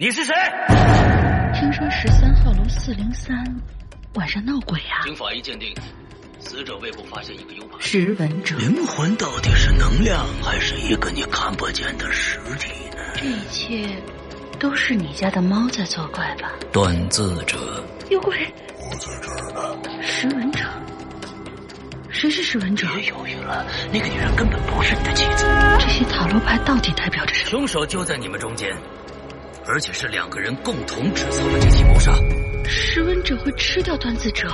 你是谁？听说十三号楼四零三晚上闹鬼啊！经法医鉴定，死者胃部发现一个 U 盘。识文者，灵魂到底是能量，还是一个你看不见的实体呢？这一切都是你家的猫在作怪吧？断字者，有鬼！我在这儿呢。识文者，谁是识文者？别犹豫了，那个女人根本不是你的妻子。这些塔罗牌到底代表着什么？凶手就在你们中间，而且是两个人共同制造了这起谋杀。识文者会吃掉断子者，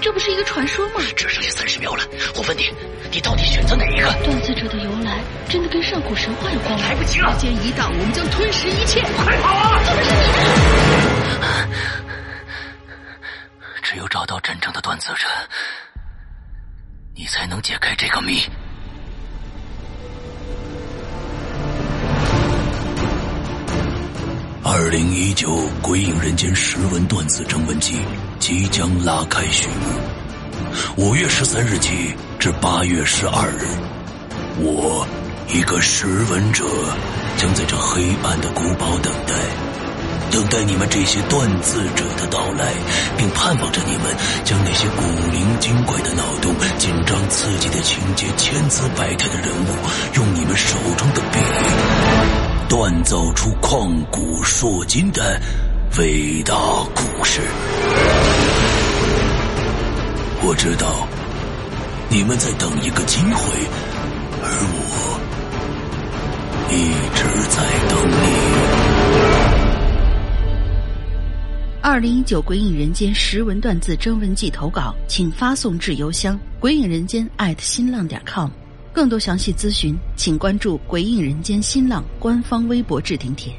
这不是一个传说吗？只剩下三十秒了，我问你，你到底选择哪一个？断子者的由来真的跟上古神话有关吗？来不及了，时间一到，我们将吞噬一切！快跑啊！这不是你的！只有找到真正的断子者，你才能解开这个谜。二零一九《鬼影人间》识文断字征文季即将拉开序幕，五月十三日起至八月十二日，我一个识文者将在这黑暗的古堡等待。等待你们这些断字者的到来，并盼望着你们将那些古灵精怪的脑洞、紧张刺激的情节、千姿百态的人物，用你们手中的笔，锻造出旷古烁今的伟大故事。我知道你们在等一个机会，而我一直在等你。二零一九《鬼影人间》识文断字征文季投稿，请发送至邮箱鬼影人间艾特新浪点 com。更多详细咨询，请关注鬼影人间新浪官方微博置顶帖。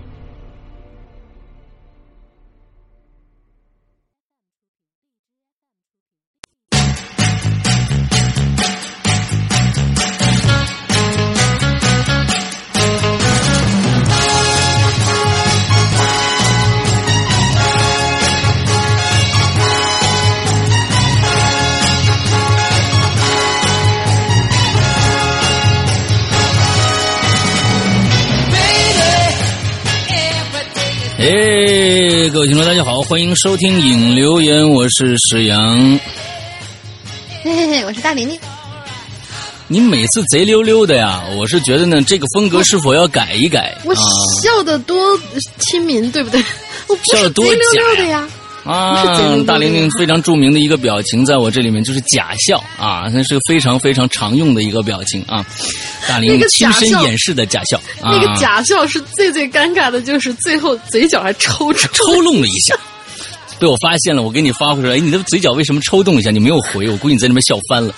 哎，各位听众，大家好，欢迎收听影留言，我是石阳。嘿嘿嘿，我是大玲玲。你每次贼溜溜的呀，我是觉得呢，这个风格是否要改一改？我笑的多亲民，对不对？我不是笑得多贼溜溜的呀。啊大玲玲非常著名的一个表情，在我这里面就是假笑啊，那是个非常非常常用的一个表情啊。大玲玲亲身演示的假笑，啊、那个假笑是最最尴尬的，就是最后嘴角还抽抽。抽动了一下，被我发现了，我给你发回来，哎，你的嘴角为什么抽动一下？你没有回，我估计你在那边笑翻了。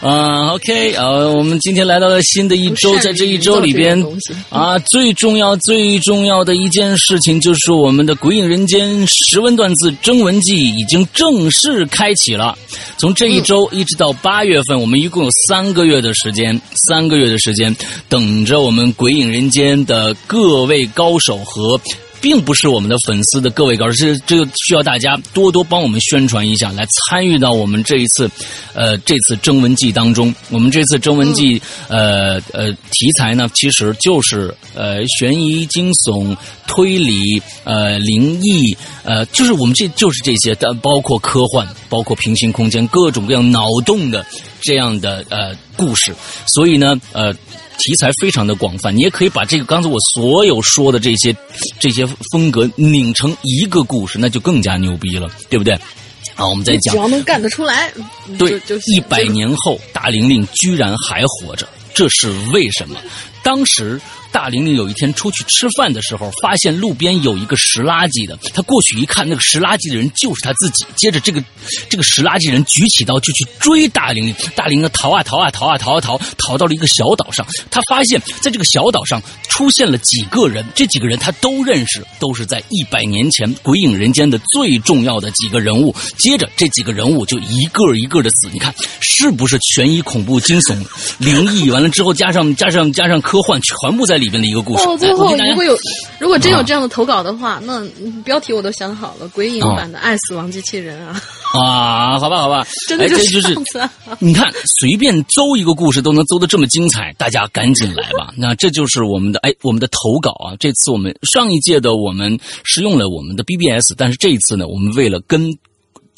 啊、o k 啊、我们今天来到了新的一周，在这一周里边啊，最重要最重要的一件事情就是我们的《鬼影人间》十文断字征文季已经正式开启了。从这一周一直到八月份，我们一共有三个月的时间，三个月的时间，等着我们《鬼影人间》的各位高手和。并不是我们的粉丝的各位高手，是这个需要大家多多帮我们宣传一下，来参与到我们这一次，呃，这次征文季当中。我们这次征文季，呃呃，题材呢，其实就是呃悬疑、惊悚、推理、呃灵异，呃，就是我们这就是这些，但包括科幻，包括平行空间，各种各样脑洞的这样的呃故事。所以呢，呃。题材非常的广泛，你也可以把这个刚才我所有说的这些这些风格拧成一个故事，那就更加牛逼了，对不对？啊，我们再讲只要能干得出来，对就，一百年后，大玲玲居然还活着，这是为什么？当时大玲玲有一天出去吃饭的时候，发现路边有一个拾垃圾的，她过去一看，那个拾垃圾的人就是她自己。接着，这个这个拾垃圾人举起刀就去追大玲玲，大玲玲逃啊逃啊逃啊逃啊逃，逃到了一个小岛上。她发现，在这个小岛上出现了几个人，这几个人她都认识，都是在一百年前《鬼影人间》的最重要的几个人物。接着，这几个人物就一个一个的死，你看是不是悬疑、恐怖、惊悚、灵异？完了之后，加上加上加上科幻，全部在里边的一个故事。哦，最后如果有如果真有这样的投稿的话，那嗯标题我都想好了，鬼影版的《爱死亡机器人》啊，啊，好吧，好吧，真的就是。你看，随便诌一个故事都能诌得这么精彩，大家赶紧来吧！那这就是我们的哎，我们的投稿啊。这次我们上一届的我们是用了我们的 BBS，但是这一次呢，我们为了跟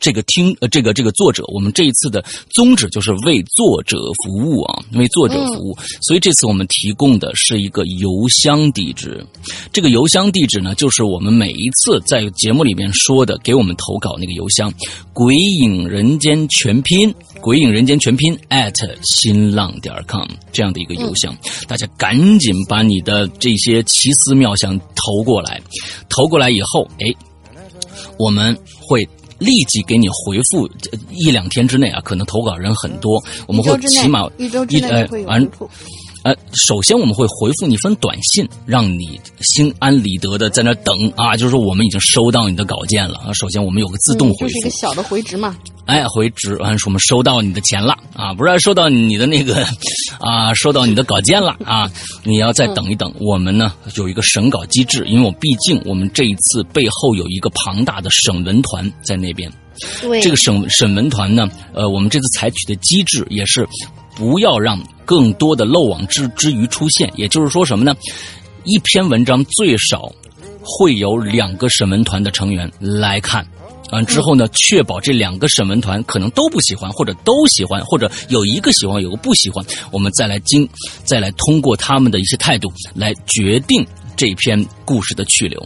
这个听呃这个这个作者，我们这一次的宗旨就是为作者服务啊，为作者服务。所以这次我们提供的是一个邮箱地址，这个邮箱地址呢，就是我们每一次在节目里面说的，给我们投稿那个邮箱“鬼影人间全拼”。鬼影人间全拼 at 新浪点 com 这样的一个邮箱，大家赶紧把你的这些奇思妙想投过来，投过来以后，哎，我们会立即给你回复，呃一两天之内啊，可能投稿人很多，我们会一周之内起码一周之内会有回复。呃，首先我们会回复你一封短信，让你心安理得的在那等啊，就是说我们已经收到你的稿件了啊。首先我们有个自动嗯回复就是一个，小的回执嘛。哎，回执完说我们收到你的钱了啊，不是收到你的那个啊，收到你的稿件了啊，你要再等一等。我们呢有一个审稿机制，因为我毕竟我们这一次背后有一个庞大的审文团在那边。对，这个审审文团呢，呃，我们这次采取的机制也是不要让更多的漏网之之鱼出现，也就是说什么呢？一篇文章最少会有两个审文团的成员来看。完之后呢，确保这两个审文团可能都不喜欢，或者都喜欢，或者有一个喜欢，有个不喜欢，我们再来经，再来通过他们的一些态度来决定这篇故事的去留。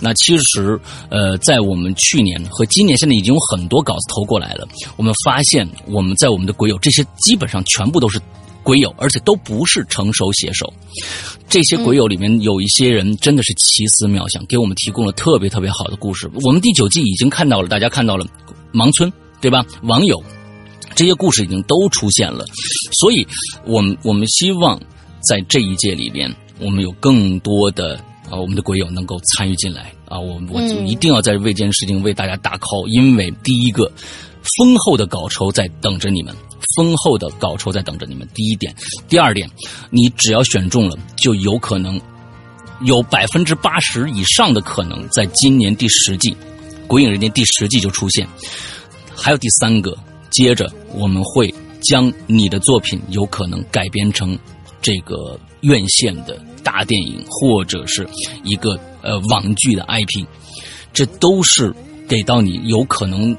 那其实，呃，在我们去年和今年，现在已经有很多稿子投过来了。我们发现，我们在我们的鬼友，这些基本上全部都是鬼友，而且都不是成熟写手。这些鬼友里面有一些人真的是奇思妙想，给我们提供了特别特别好的故事。我们第九季已经看到了，大家看到了盲村，对吧？网友这些故事已经都出现了，所以我们我们希望在这一届里边，我们有更多的啊，我们的鬼友能够参与进来啊！我我就一定要在为这件事情为大家打 call，因为第一个丰厚的稿酬在等着你们，丰厚的稿酬在等着你们。第一点，第二点，你只要选中了，就有可能有百分之八十以上的可能在今年第十季《鬼影人间》第十季就出现。还有第三个，接着我们会将你的作品有可能改编成这个院线的大电影，或者是一个呃网剧的 IP，这都是给到你有可能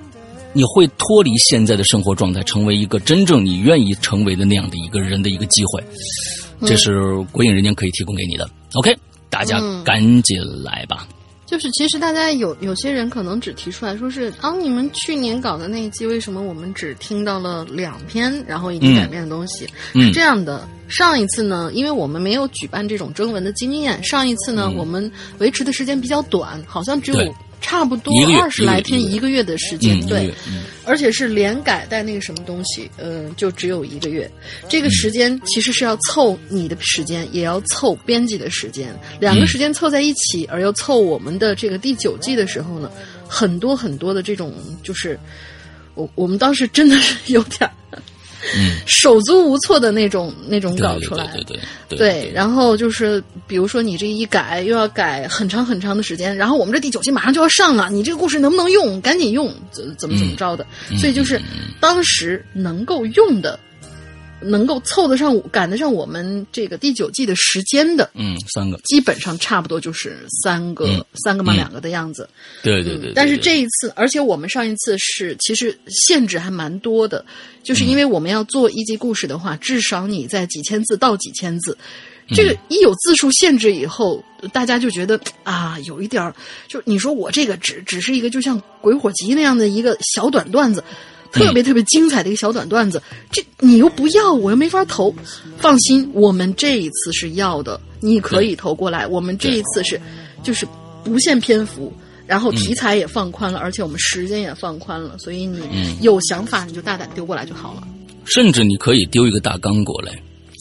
你会脱离现在的生活状态，成为一个真正你愿意成为的那样的一个人的一个机会。这是《鬼影人间》可以提供给你的。OK，大家赶紧来吧。就是其实大家有有些人可能只提出来说是啊，你们去年搞的那一季，为什么我们只听到了两篇然后已经改变的东西？嗯是这样的，上一次呢，因为我们没有举办这种征文的经验，上一次呢，我们维持的时间比较短，好像只有差不多二十来天，一个月的时间，嗯，对。而且是连改带那个什么东西，呃，就只有一个月。这个时间其实是要凑你的时间，也要凑编辑的时间，两个时间凑在一起，而又凑我们的这个第九季的时候呢，很多很多的这种就是，我我们当时真的是有点儿嗯，手足无措的那种那种搞出来。对对对对，然后就是比如说你这一改又要改很长很长的时间，然后我们这第九期马上就要上了，你这个故事能不能用？赶紧用，怎怎么怎么着的？嗯所以就是当时能够用的，能够凑得上赶得上我们这个第九季的时间的，嗯，三个，基本上差不多就是三个、嗯三个嘛嗯两个的样子。对对对对。但是这一次，而且我们上一次是其实限制还蛮多的，就是因为我们要做一集故事的话，至少你在几千字到几千字。这个一有字数限制以后，大家就觉得啊，有一点儿，就你说我这个只只是一个就像《鬼火集》那样的一个小短段子，特别特别精彩的一个小短段子，这你又不要，我又没法投。放心，我们这一次是要的，你可以投过来。我们这一次是就是不限篇幅。然后题材也放宽了，而且我们时间也放宽了，所以你有想法你就大胆丢过来就好了。甚至你可以丢一个大纲过来，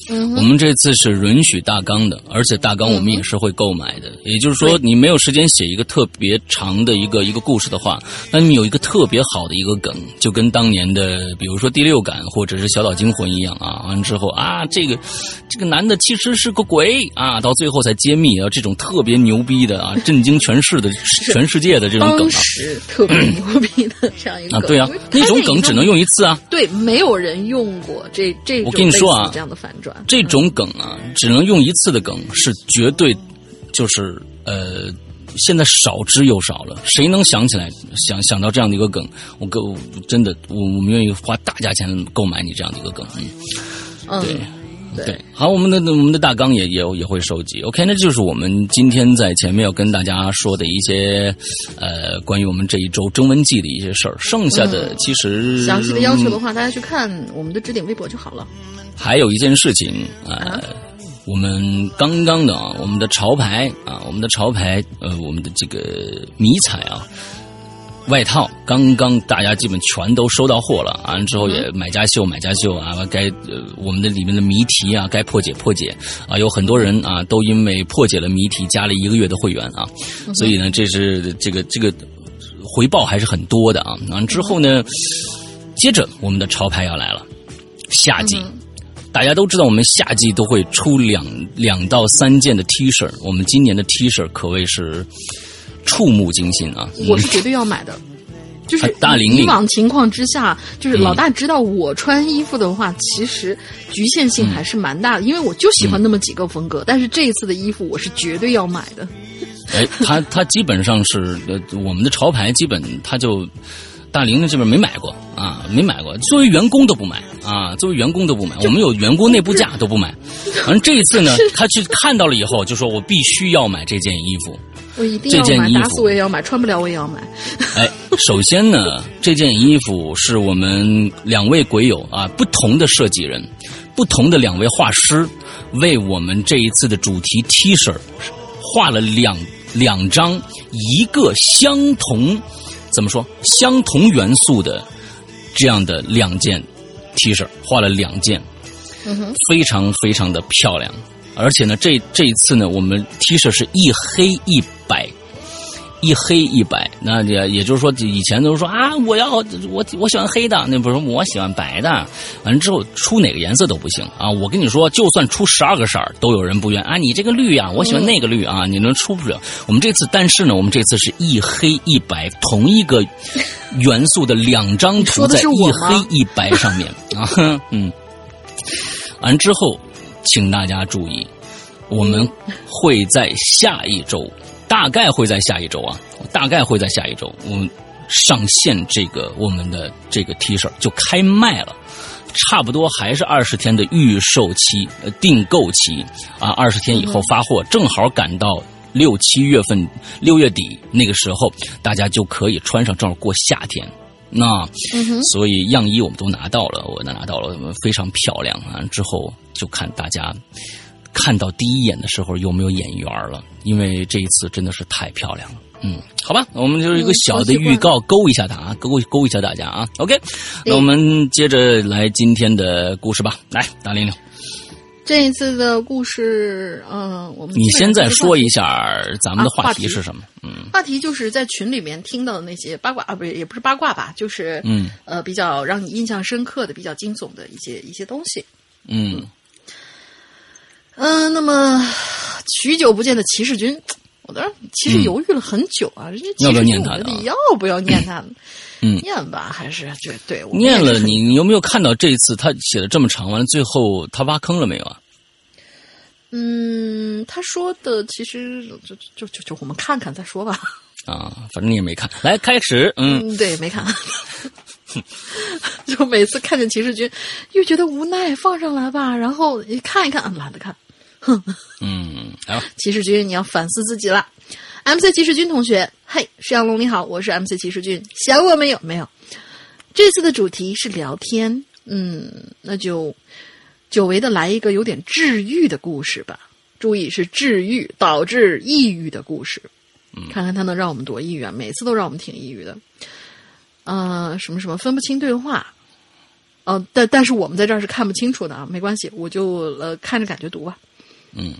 嗯我们这次是允许大纲的，而且大纲我们也是会购买的。也就是说，你没有时间写一个特别长的一个一个故事的话，那你有一个特别好的一个梗，就跟当年的比如说《第六感》或者是《小岛惊魂》一样啊，完了之后啊，这个这个男的其实是个鬼啊，到最后才揭秘啊，这种特别牛逼的啊，震惊全市的全世界的这种梗当啊。时特别牛逼的这样一个啊，梗对啊那种梗只能用一次啊。对，没有人用过这这我跟你说啊这样的反转，这种梗啊，只能用一次的梗是绝对，就是呃，现在少之又少了。谁能想起来想想到这样的一个梗？我够真的，我我们愿意花大价钱购买你这样的一个梗。嗯，嗯，对。对对，好，我们的我们的大纲也也也会收集。OK，那就是我们今天在前面要跟大家说的一些呃关于我们这一周征文季的一些事儿。剩下的其实、嗯详细的要求的话，大家去看我们的置顶微博就好了。还有一件事情，呃，我们刚刚的啊，我们的潮牌啊，我们的潮牌，呃，我们的这个迷彩啊，外套，刚刚大家基本全都收到货了，完了之后也买家秀买家秀啊，该呃我们的里面的谜题啊，该破解破解啊，有很多人啊都因为破解了谜题加了一个月的会员啊，所以呢，这是这个这个回报还是很多的啊。完了之后呢，接着我们的潮牌要来了，夏季。大家都知道，我们夏季都会出两两到三件的 T 恤。我们今年的 T 恤可谓是触目惊心啊！我是绝对要买的。就是啊大玲玲以往情况之下，就是老大知道我穿衣服的话，其实局限性还是蛮大的，因为我就喜欢那么几个风格。但是这一次的衣服，我是绝对要买的。哎，他他基本上是呃，我们的潮牌基本他就大玲玲这边没买过啊，没买过，作为员工都不买啊，作为员工都不买，我们有员工内部价都不买。反正这一次呢，他去看到了以后，就说我必须要买这件衣服。我一定要买，这件衣服打死我也要买，穿不了我也要买。哎，首先呢，这件衣服是我们两位鬼友啊，不同的设计人，不同的两位画师，为我们这一次的主题 T 恤画了两两张，一个相同，怎么说相同元素的这样的两件 T 恤，画了两件，嗯哼，非常非常的漂亮。而且呢，这这一次呢，我们 T 恤是一黑一白，一黑一白。那也也就是说，以前都是说啊，我要我我喜欢黑的，那不是我喜欢白的。完了之后出哪个颜色都不行啊！我跟你说，就算出十二个色儿，都有人不愿啊。你这个绿呀、我喜欢那个绿啊，你能出不了。我们这次，但是呢，我们这次是一黑一白，同一个元素的两张图在一黑一白上面啊，哼嗯。完之后，请大家注意，我们会在下一周，大概会在下一周啊，大概会在下一周，我们上线这个我们的这个 T 恤就开卖了。差不多还是二十天的预售期、呃订购期啊，二十天以后发货，正好赶到六七月份、六月底那个时候，大家就可以穿上，正好过夏天。那，所以样衣我们都拿到了，我拿到了，非常漂亮啊。之后就看大家看到第一眼的时候有没有眼缘了，因为这一次真的是太漂亮了。嗯，好吧，我们就是一个小的预告，勾一下它啊，勾勾一下大家啊。OK，那我们接着来今天的故事吧。来，大玲玲，这一次的故事，嗯、我们你先再说一一下咱们的话题题是什么？嗯话题，就是在群里面听到的那些八卦啊，不是也不是八卦吧，就是嗯呃比较让你印象深刻的、比较惊悚的一些一些东西。嗯嗯、那么许久不见的骑士军，我当时其实犹豫了很久啊，这骑要不要士军念他的啊我到底要不要念他 念吧，还是就对我念了你，你有没有看到这一次他写的这么长，完了最后他挖坑了没有啊？嗯，他说的其实就就就就我们看看再说吧。啊，反正你也没看。来，开始，嗯嗯，对，没看。就每次看见骑士军，又觉得无奈，放上来吧。然后一看一看，嗯懒得看。嗯，来吧，骑士军，你要反思自己了。MC 骑士军同学，嘿，石阳龙你好，我是 MC 骑士军，想我没有？没有。这次的主题是聊天，嗯，那就久违的来一个有点治愈的故事吧。注意是治愈导致抑郁的故事，看看它能让我们多抑郁啊！每次都让我们挺抑郁的。呃，什么什么分不清对话，呃，但但是我们在这儿是看不清楚的啊，没关系，我就呃看着感觉读吧。嗯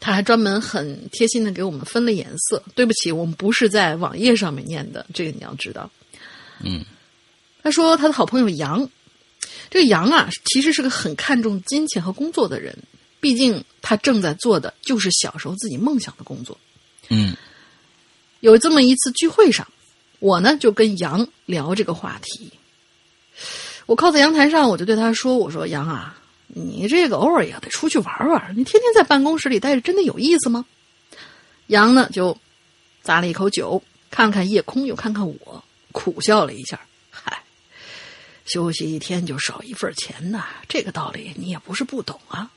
他还专门很贴心的给我们分了颜色。对不起，我们不是在网页上面念的，这个你要知道。嗯他说他的好朋友杨，这个杨啊，其实是个很看重金钱和工作的人，毕竟他正在做的就是小时候自己梦想的工作。嗯有这么一次聚会上，我呢就跟杨聊这个话题。我靠在阳台上，我就对他说：“我说杨啊，你这个偶尔也得出去玩玩，你天天在办公室里待着，真的有意思吗？”杨呢就咂了一口酒，看看夜空，又看看我，苦笑了一下：“嗨，休息一天就少一份钱呐，这个道理你也不是不懂啊。”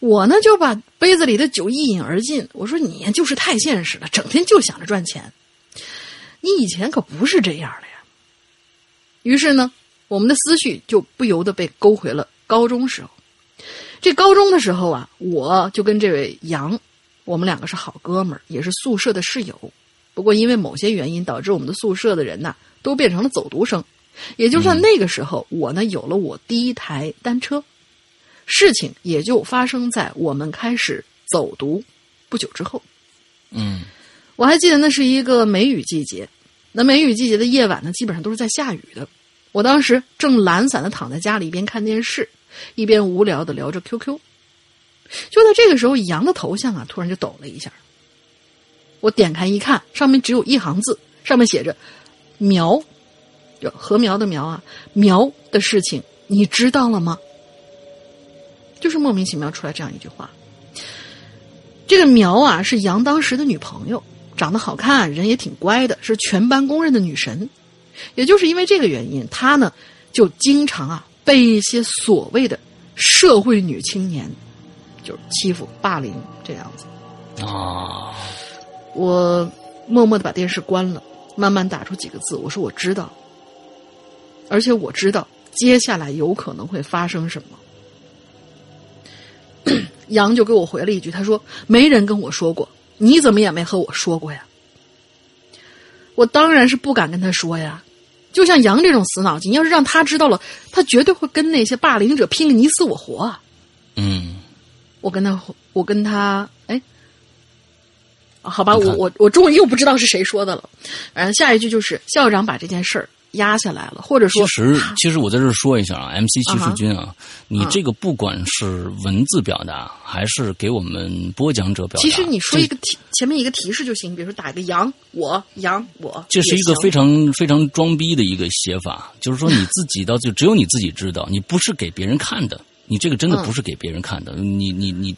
我呢就把杯子里的酒一饮而尽。我说：“你就是太现实了，整天就想着赚钱。你以前可不是这样的呀。”于是呢，我们的思绪就不由得被勾回了高中时候。这高中的时候啊，我就跟这位杨，我们两个是好哥们儿，也是宿舍的室友。不过因为某些原因，导致我们的宿舍的人呐都变成了走读生。也就算那个时候，我呢有了我第一台单车。事情也就发生在我们开始走读不久之后。嗯我还记得那是一个梅雨季节，那梅雨季节的夜晚呢，基本上都是在下雨的。我当时正懒散的躺在家里，边看电视，一边无聊的聊着 QQ。就在这个时候，杨的头像啊突然就抖了一下。我点开一看，上面只有一行字，上面写着“苗”，就禾苗的苗啊，苗的事情你知道了吗？就是莫名其妙出来这样一句话。这个苗啊，是杨当时的女朋友，长得好看，人也挺乖的，是全班公认的女神。也就是因为这个原因，她呢就经常啊被一些所谓的社会女青年就是欺负、霸凌这样子。啊，我默默的把电视关了，慢慢打出几个字，我说我知道，而且我知道接下来有可能会发生什么。杨就给我回了一句，他说：“没人跟我说过，你怎么也没和我说过呀？”我当然是不敢跟他说呀。就像杨这种死脑筋，要是让他知道了，他绝对会跟那些霸凌者拼个你死我活啊！嗯我跟他，我跟他，哎，好吧，我我我终于又不知道是谁说的了。反正下一句就是校长把这件事儿压下来了，或者说其实，其实我在这儿说一下啊，MC 七啊哈。世军啊，你这个不管是文字表达，还是给我们播讲者表达，其实你说一个提前面一个提示就行，比如说打一个羊我羊我，这是一个非常非常装逼的一个写法，就是说你自己到最只有你自己知道，你不是给别人看的，你这个真的不是给别人看的，你你你，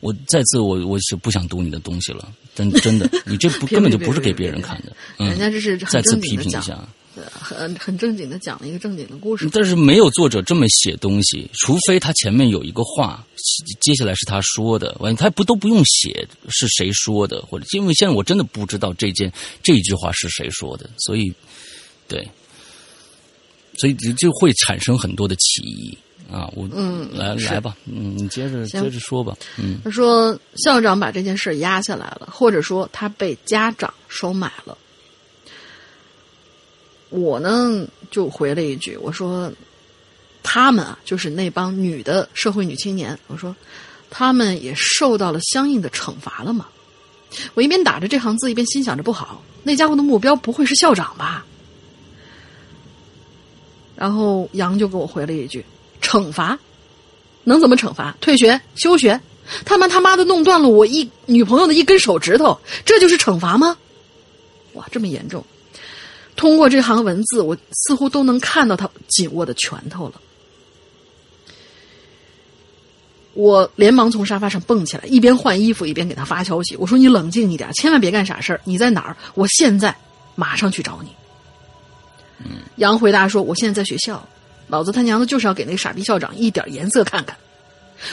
我再次我我是不想读你的东西了，真真的，你这不根本就不是给别人看的，嗯。人，家这是再次批评一下。对很很正经的讲了一个正经的故事。但是没有作者这么写东西，除非他前面有一个话，接下来是他说的，完他不都不用写是谁说的，或者因为现在我真的不知道这件这一句话是谁说的，所以对，所以就就会产生很多的歧义啊。我嗯来来吧，嗯，你接着接着说吧，嗯他说校长把这件事压下来了，或者说他被家长收买了。我呢就回了一句，我说他们啊，就是那帮女的社会女青年，我说他们也受到了相应的惩罚了嘛。我一边打着这行字，一边心想着不好，那家伙的目标不会是校长吧？然后杨就给我回了一句：“惩罚，能怎么惩罚？退学、休学？他们他妈的弄断了我一女朋友的一根手指头，这就是惩罚吗？哇，这么严重！通过这行文字，我似乎都能看到他紧握的拳头了。我连忙从沙发上蹦起来，一边换衣服一边给他发消息。我说：“你冷静一点，千万别干傻事儿。你在哪儿？我现在马上去找你。”杨回答说：“我现在在学校，老子他娘的就是要给那个傻逼校长一点颜色看看。”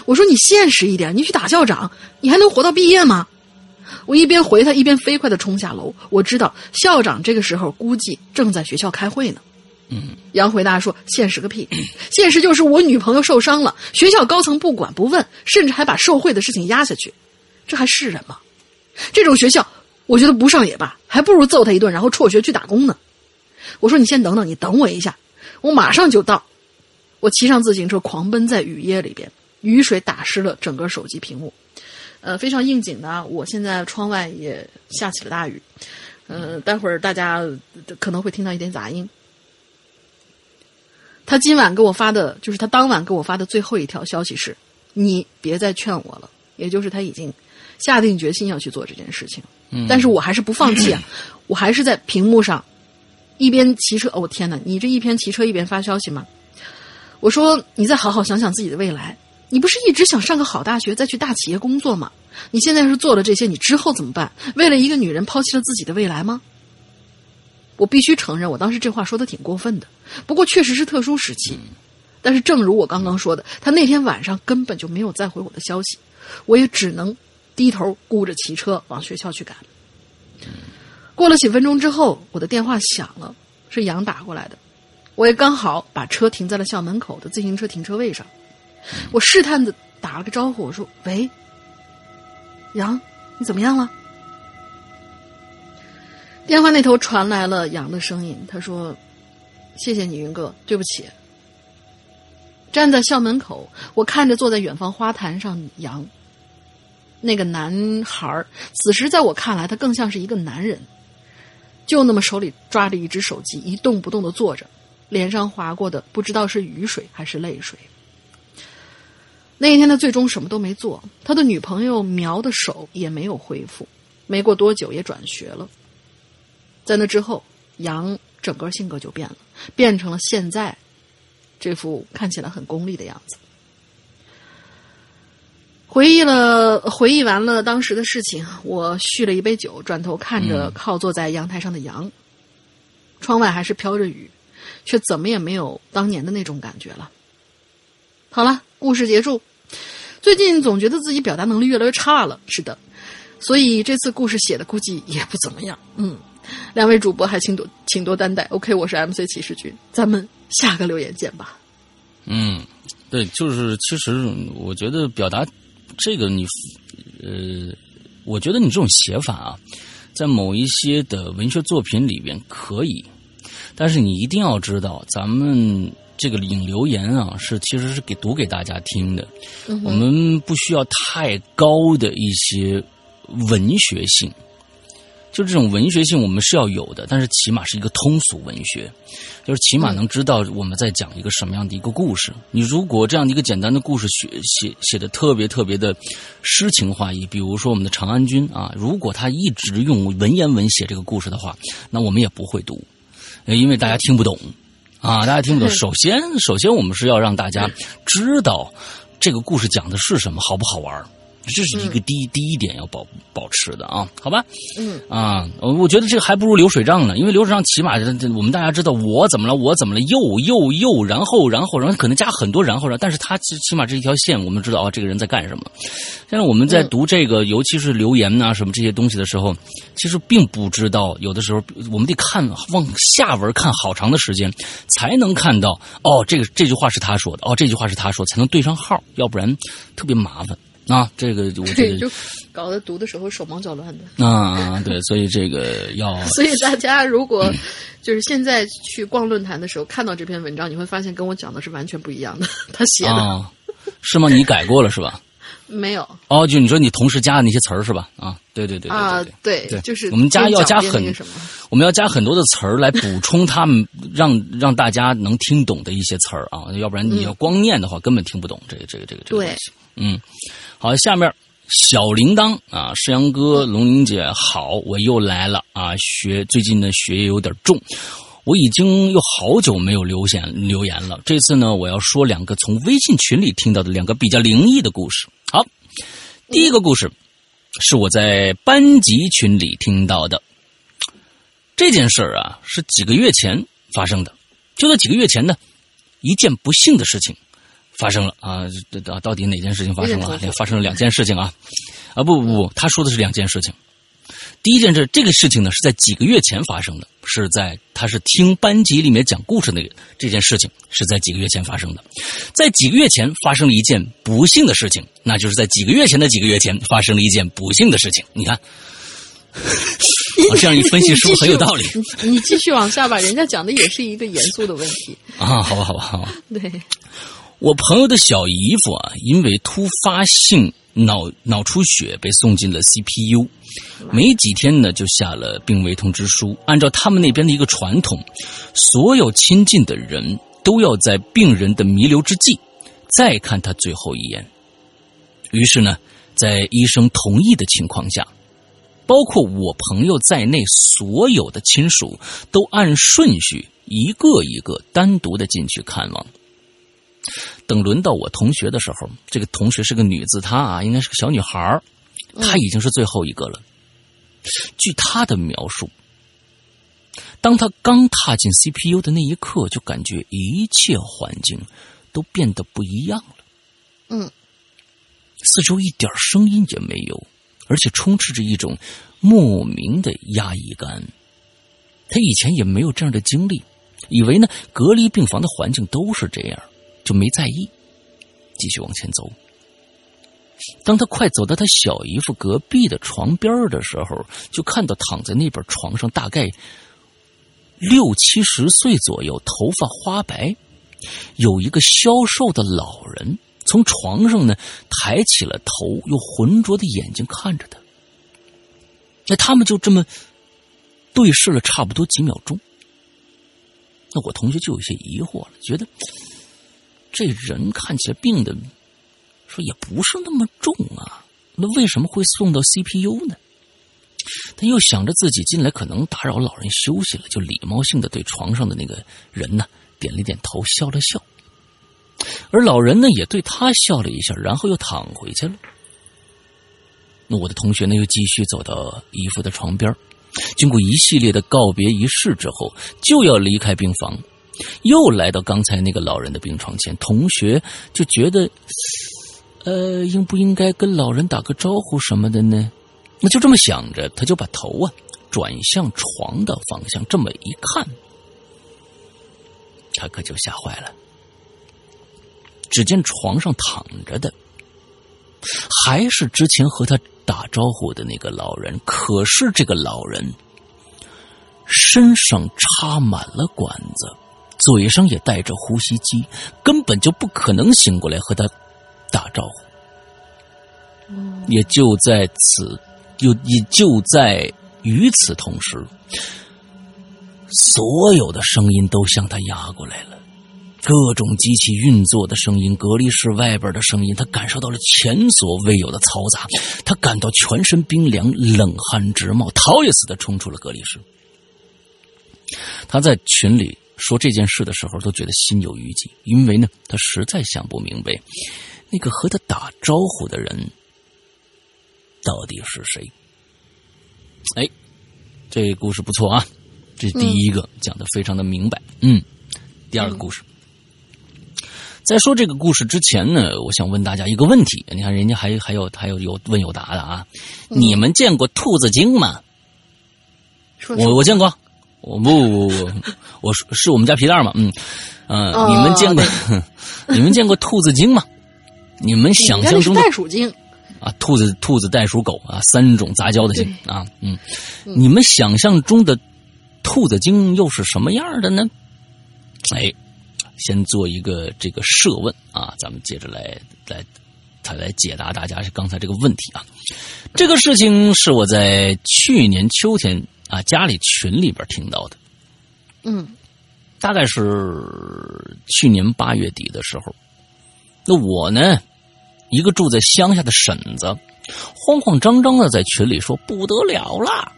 我说：“你现实一点，你去打校长，你还能活到毕业吗？”我一边回他，一边飞快的冲下楼。我知道校长这个时候估计正在学校开会呢。嗯杨回答说：“现实个屁！现实就是我女朋友受伤了，学校高层不管不问，甚至还把受贿的事情压下去，这还是人吗？这种学校，我觉得不上也罢，还不如揍他一顿，然后辍学去打工呢。”我说：“你先等等，你等我一下，我马上就到。”我骑上自行车狂奔在雨夜里边，雨水打湿了整个手机屏幕。呃，非常应景的，我现在窗外也下起了大雨。呃，待会儿大家可能会听到一点杂音。他今晚给我发的，就是他当晚给我发的最后一条消息是：“你别再劝我了。”也就是他已经下定决心要去做这件事情。嗯，但是我还是不放弃啊！我还是在屏幕上一边骑车。哦，天哪！你这一边骑车一边发消息吗？我说：“你再好好想想自己的未来。你不是一直想上个好大学，再去大企业工作吗？你现在是做了这些，你之后怎么办？为了一个女人抛弃了自己的未来吗？”我必须承认，我当时这话说的挺过分的。不过确实是特殊时期。但是正如我刚刚说的，他那天晚上根本就没有再回我的消息，我也只能低头顾着骑车往学校去赶。过了几分钟之后，我的电话响了，是杨打过来的。我也刚好把车停在了校门口的自行车停车位上。我试探的打了个招呼，我说：“喂，杨，你怎么样了？”电话那头传来了杨的声音，他说：“谢谢你，云哥，对不起。”站在校门口，我看着坐在远方花坛上杨。那个男孩此时在我看来，他更像是一个男人，就那么手里抓着一只手机，一动不动的坐着，脸上划过的不知道是雨水还是泪水。那一天，他最终什么都没做，他的女朋友苗的手也没有恢复，没过多久也转学了。在那之后，杨整个性格就变了，变成了现在这副看起来很功利的样子。回忆了，回忆完了当时的事情，我续了一杯酒，转头看着靠坐在阳台上的杨。窗外还是飘着雨，却怎么也没有当年的那种感觉了。好了，故事结束。最近总觉得自己表达能力越来越差了，是的，所以这次故事写的估计也不怎么样。嗯。两位主播还请多请多担待。OK，我是 MC 骑士君，咱们下个留言见吧。嗯，对，就是其实我觉得表达这个你呃，我觉得你这种写法啊，在某一些的文学作品里边可以，但是你一定要知道，咱们这个引留言啊，是其实是给读给大家听的，我们不需要太高的一些文学性。就这种文学性，我们是要有的，但是起码是一个通俗文学，就是起码能知道我们在讲一个什么样的一个故事。你如果这样的一个简单的故事写写写的特别特别的诗情画意，比如说我们的长安君啊，如果他一直用文言文写这个故事的话，那我们也不会读，因为大家听不懂啊，大家听不懂。首先，首先我们是要让大家知道这个故事讲的是什么，好不好玩这是一个第一第一点要保保持的啊，好吧？嗯啊，我觉得这个还不如流水账呢，因为流水账起码我们大家知道我怎么了，我怎么了，又又又，然后然后然后可能加很多然后然后，但是他起起码这一条线，我们知道啊，这个人在干什么。现在我们在读这个，尤其是留言呐什么这些东西的时候，其实并不知道，有的时候我们得看往下文看好长的时间，才能看到哦，这个这句话是他说的，哦，这句话是他说，才能对上号，要不然特别麻烦。啊，这个我觉得就搞得读的时候手忙脚乱的。啊，对，所以这个要。所以大家如果就是现在去逛论坛的时候看到这篇文章，你会发现跟我讲的是完全不一样的。他写的，是吗？你改过了是吧？没有。哦，就你说你同时加的那些词儿是吧？啊，对对对啊，对对，就是我们加要加很，我们要加很多的词儿来补充他们，让让大家能听懂的一些词儿啊，要不然你要光念的话，根本听不懂这个这个这个这个东西。嗯。好，下面小铃铛啊，世阳哥、龙玲姐好，我又来了啊！学最近的学业有点重，我已经有好久没有留言留言了。这次呢，我要说两个从微信群里听到的两个比较灵异的故事。好，第一个故事是我在班级群里听到的。这件事儿啊，是几个月前发生的。就在几个月前呢，一件不幸的事情。发生了啊！到到底哪件事情发生了？发生了两件事情啊！啊不不不，他说的是两件事情。第一件事，这个事情呢是在几个月前发生的，是在他是听班级里面讲故事那个这件事情是在几个月前发生的。在几个月前发生了一件不幸的事情，那就是在几个月前的几个月前发生了一件不幸的事情。你看，这样一分析是不是很有道理？你你继续往下吧，人家讲的也是一个严肃的问题。啊，好吧，好吧，好吧。对，我朋友的小姨夫啊，因为突发性脑脑出血被送进了 CPU，没几天呢就下了病危通知书。按照他们那边的一个传统，所有亲近的人都要在病人的弥留之际再看他最后一眼。于是呢，在医生同意的情况下，包括我朋友在内所有的亲属都按顺序一个一个单独的进去看望。等轮到我同学的时候，这个同学是个女字，她啊应该是个小女孩儿，她已经是最后一个了。据她的描述，当她刚踏进 CPU 的那一刻，就感觉一切环境都变得不一样了。嗯，四周一点声音也没有，而且充斥着一种莫名的压抑感。她以前也没有这样的经历，以为呢隔离病房的环境都是这样。就没在意，继续往前走。当他快走到他小姨夫隔壁的床边的时候，就看到躺在那边床上大概六七十岁左右、头发花白、有一个消瘦的老人，从床上呢抬起了头，用浑浊的眼睛看着他。那他们就这么对视了差不多几秒钟。那我同学就有些疑惑了，觉得。这人看起来病的，说也不是那么重啊，那为什么会送到 CPU 呢？他又想着自己进来可能打扰老人休息了，就礼貌性的对床上的那个人呢点了点头，笑了笑。而老人呢也对他笑了一下，然后又躺回去了。那我的同学呢又继续走到姨父的床边，经过一系列的告别仪式之后，就要离开病房。又来到刚才那个老人的病床前，同学就觉得，呃，应不应该跟老人打个招呼什么的呢？那就这么想着，他就把头啊转向床的方向，这么一看，他可就吓坏了。只见床上躺着的，还是之前和他打招呼的那个老人，可是这个老人身上插满了管子。嘴上也带着呼吸机，根本就不可能醒过来和他打招呼。也就在此，又也就在与此同时，所有的声音都向他压过来了，各种机器运作的声音，隔离室外边的声音，他感受到了前所未有的嘈杂，他感到全身冰凉，冷汗直冒，逃也似的冲出了隔离室。他在群里。说这件事的时候，都觉得心有余悸，因为呢，他实在想不明白，那个和他打招呼的人到底是谁。哎，这故事不错啊，这第一个讲的非常的明白。嗯，第二个故事，在说这个故事之前呢，我想问大家一个问题，你看人家还还有还有有问有答的啊，你们见过兔子精吗？我我见过。我不不不，我是是我们家皮蛋嘛，嗯嗯，你们见过 你们见过兔子精吗？你们想象中的袋鼠精啊，兔子兔子袋鼠狗啊，三种杂交的精啊，嗯，你们想象中的兔子精又是什么样的呢？哎，先做一个这个设问啊，咱们接着来来，他来解答大家刚才这个问题啊。这个事情是我在去年秋天。啊，家里群里边听到的，嗯，大概是去年八月底的时候，那我呢，一个住在乡下的婶子，慌慌张张的在群里说：“不得了了，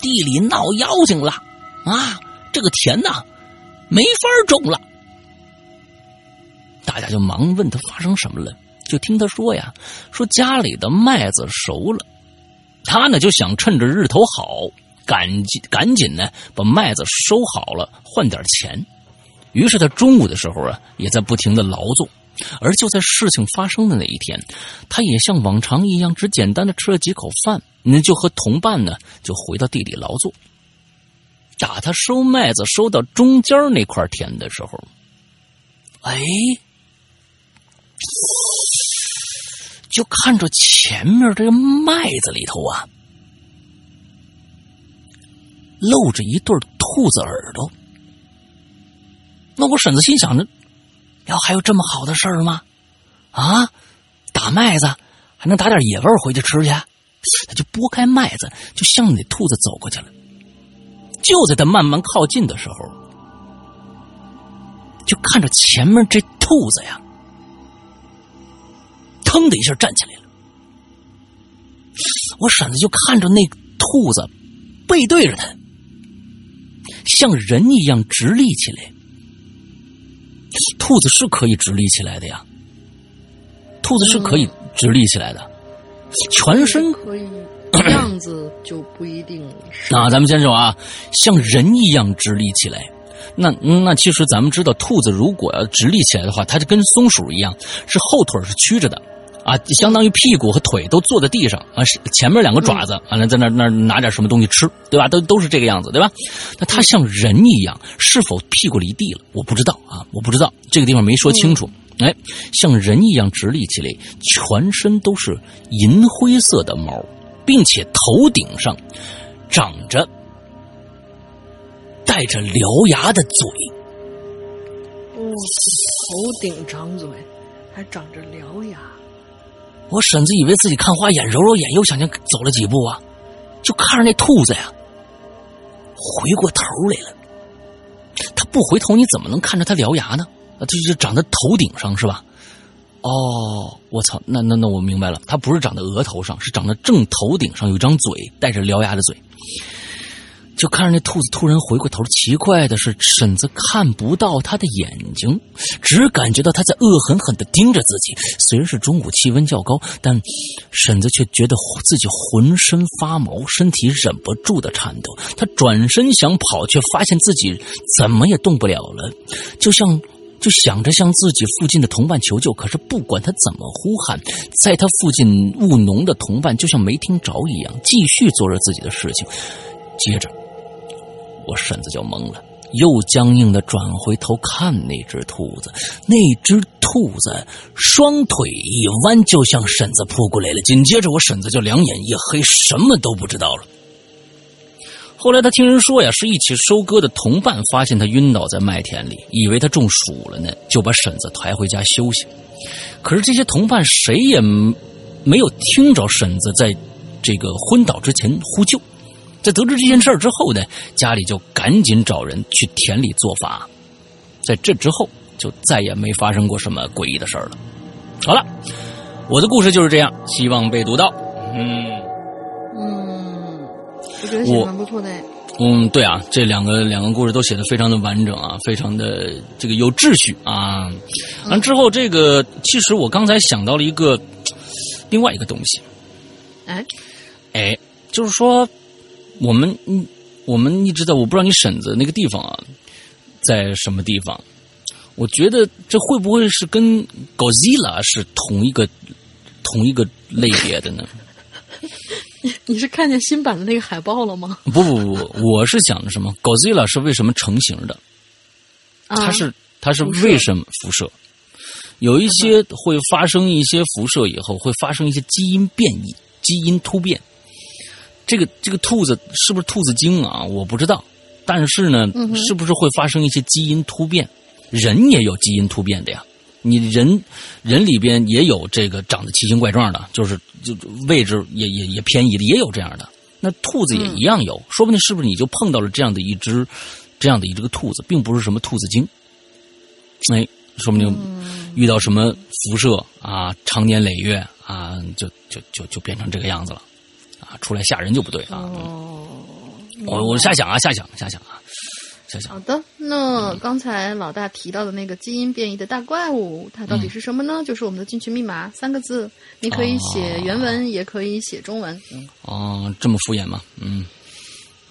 地里闹妖精了啊！这个田呐，没法种了。”大家就忙问他发生什么了，就听他说呀，说家里的麦子熟了，他呢就想趁着日头好。赶紧赶紧呢，把麦子收好了，换点钱。于是他中午的时候啊，也在不停的劳作。而就在事情发生的那一天，他也像往常一样，只简单的吃了几口饭，那就和同伴呢，就回到地里劳作。打他收麦子收到中间那块田的时候，哎，就看着前面这个麦子里头啊。露着一对兔子耳朵。那我婶子心想着，要还有这么好的事儿吗？啊，打麦子还能打点野味回去吃去？他就拨开麦子，就向那兔子走过去了。就在他慢慢靠近的时候，就看着前面这兔子呀，腾的一下站起来了。我婶子就看着那兔子背对着他，像人一样直立起来。兔子是可以直立起来的呀，兔子是可以直立起来的，全身可以，样子就不一定是。那咱们先说啊，像人一样直立起来。那那其实咱们知道，兔子如果要直立起来的话，它就跟松鼠一样，是后腿是曲着的。啊，相当于屁股和腿都坐在地上啊，是前面两个爪子，完了在那那拿点什么东西吃，对吧？都都是这个样子，对吧？那它像人一样，是否屁股离地了？我不知道啊，我不知道这个地方没说清楚。哎，像人一样直立起来，全身都是银灰色的毛，并且头顶上长着带着獠牙的嘴。哦，头顶长嘴，还长着獠牙。我婶子以为自己看花眼，揉揉眼，又向前走了几步啊，就看着那兔子呀，回过头来了。他不回头，你怎么能看着他獠牙呢？啊，这就长在头顶上是吧？哦，我操，那那那我明白了，他不是长在额头上，是长在正头顶上，有一张嘴，带着獠牙的嘴。就看着那兔子突然回过头，奇怪的是，婶子看不到他的眼睛，只感觉到他在恶狠狠的盯着自己。虽然是中午，气温较高，但婶子却觉得自己浑身发毛，身体忍不住的颤抖。他转身想跑，却发现自己怎么也动不了了，就像就想着向自己附近的同伴求救。可是不管他怎么呼喊，在他附近务农的同伴就像没听着一样，继续做着自己的事情。接着。我婶子就懵了，又僵硬的转回头看那只兔子。那只兔子双腿一弯，就向婶子扑过来了。紧接着，我婶子就两眼一黑，什么都不知道了。后来他听人说呀，是一起收割的同伴发现他晕倒在麦田里，以为他中暑了呢，就把婶子抬回家休息。可是这些同伴谁也没有听着婶子在这个昏倒之前呼救。在得知这件事之后呢，家里就赶紧找人去田里做法。在这之后，就再也没发生过什么诡异的事了。好了，我的故事就是这样，希望被读到。嗯嗯，我觉得写蛮不错的。嗯，对啊，这两个两个故事都写的非常的完整啊，非常的这个有秩序啊。完之后，这个其实我刚才想到了一个另外一个东西。哎哎，就是说。我们嗯，我们一直在，我不知道你婶子那个地方啊，在什么地方？我觉得这会不会是跟 Godzilla 是同一个同一个类别的呢？你 你是看见新版的那个海报了吗？不不不，我是想的什么？Godzilla 是为什么成型的？它是它是为什么辐射？有一些会发生一些辐射以后，会发生一些基因变异、基因突变。这个这个兔子是不是兔子精啊？我不知道，但是呢，是不是会发生一些基因突变？人也有基因突变的呀，你人人里边也有这个长得奇形怪状的，就是就位置也也也偏移的，也有这样的。那兔子也一样有，说不定是不是你就碰到了这样的一只这样的一只个兔子，并不是什么兔子精。哎，说不定遇到什么辐射啊，长年累月啊，就就就就变成这个样子了。啊，出来吓人就不对啊！哦我我瞎想啊，瞎想，瞎想啊，瞎想。好的，那刚才老大提到的那个基因变异的大怪物，它到底是什么呢？就是我们的进群密码三个字，你可以写原文，也可以写中文。哦，这么敷衍吗？嗯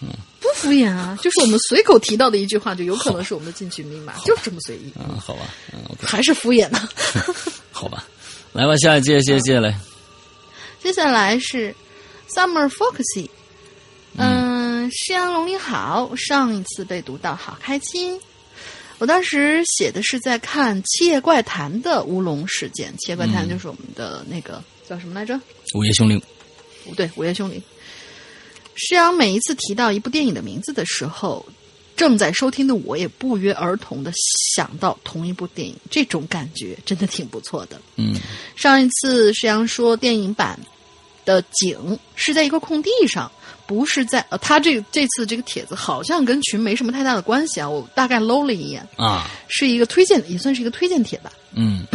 嗯，不敷衍啊，就是我们随口提到的一句话，就有可能是我们的进群密码，就是这么随意。嗯，好吧，嗯，还是敷衍呢。好吧，来吧，下一届，接下来。接下来是。Summer Foxy，嗯，诗阳龙你好，上一次被读到，好开心。我当时写的是在看《七夜怪谈》的乌龙事件，《七夜怪谈》就是我们的那个叫什么来着？午夜凶铃。不对，午夜凶铃。诗阳每一次提到一部电影的名字的时候，正在收听的我也不约而同的想到同一部电影，这种感觉真的挺不错的。嗯上一次诗阳说电影版的景是在一个空地上，不是在呃，他这这次这个帖子好像跟群没什么太大的关系啊，我大概搂了一眼，啊是一个推荐，也算是一个推荐帖吧。嗯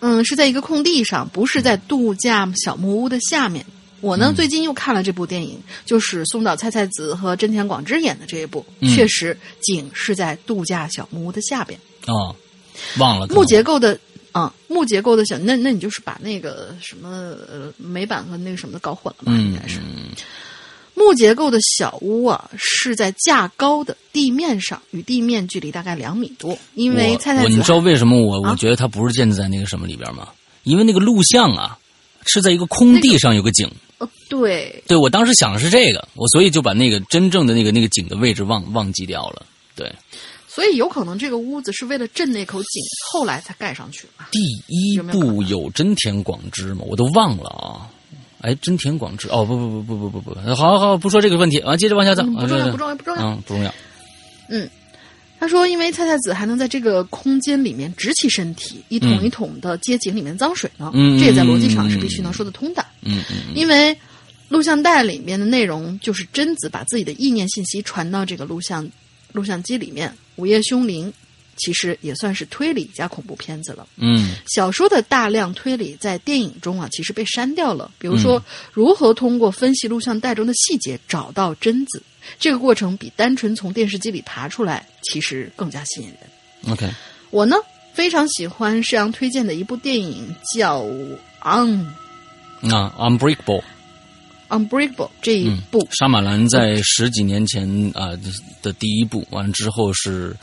嗯，是在一个空地上，不是在度假小木屋的下面。我呢，最近又看了这部电影，就是松岛菜菜子和真田广之演的这一部，嗯确实景是在度假小木屋的下边。哦，忘了木结构的啊、木结构的小，那那你就是把那个什么呃美版和那个什么的搞混了吧？应嗯该是木结构的小屋啊，是在架高的地面上，与地面距离大概两米多。因为我菜菜子你知道为什么我我啊觉得它不是建在那个什么里边吗？因为那个录像啊是在一个空地上有个景，哦对，对我当时想的是这个，我所以就把那个真正的那个那个井的位置忘忘记掉了。对，所以有可能这个屋子是为了镇那口井，后来才盖上去的？第一部有真田广之吗？我都忘了啊。哎，真田广之哦，不不不不不不不，好好好，不说这个问题啊，接着往下走。嗯不重要，啊不重要，不重要。嗯，不重要。他说，因为菜菜子还能在这个空间里面直起身体，一桶一桶的接井里面脏水呢，嗯这也在逻辑上是必须能说得通的。嗯嗯嗯因为录像带里面的内容就是贞子把自己的意念信息传到这个录像录像机里面。午夜凶铃其实也算是推理加恐怖片子了。嗯小说的大量推理在电影中啊，其实被删掉了。比如说，如何通过分析录像带中的细节找到贞子，这个过程比单纯从电视机里爬出来其实更加吸引人。，OK，我呢非常喜欢施阳推荐的一部电影叫《On 啊，Unbreakable，Unbreakable》这一部。沙马兰在十几年前啊、的第一部，完了之后是，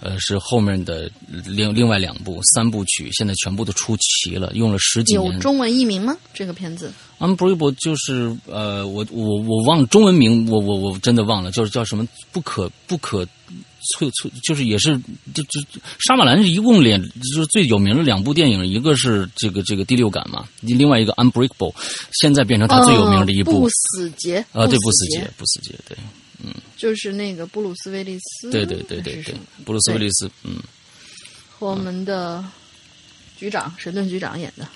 呃，是后面的另另外两部三部曲，现在全部都出齐了，用了十几年。有中文译名吗？这个片子 Unbreakable 就是呃，我我我忘了中文名，我我我真的忘了，就是叫什么不可不可摧摧，就是也是就就沙马兰是一共两就是最有名的两部电影，一个是这个这个第六感嘛，另外一个 Unbreakable，现在变成他最有名的一部呃不死劫啊，对，不不死劫劫，不死劫，对。嗯就是那个布鲁斯威利斯，对对对对对布鲁斯威利斯，嗯，和我们的局长神盾局长演的。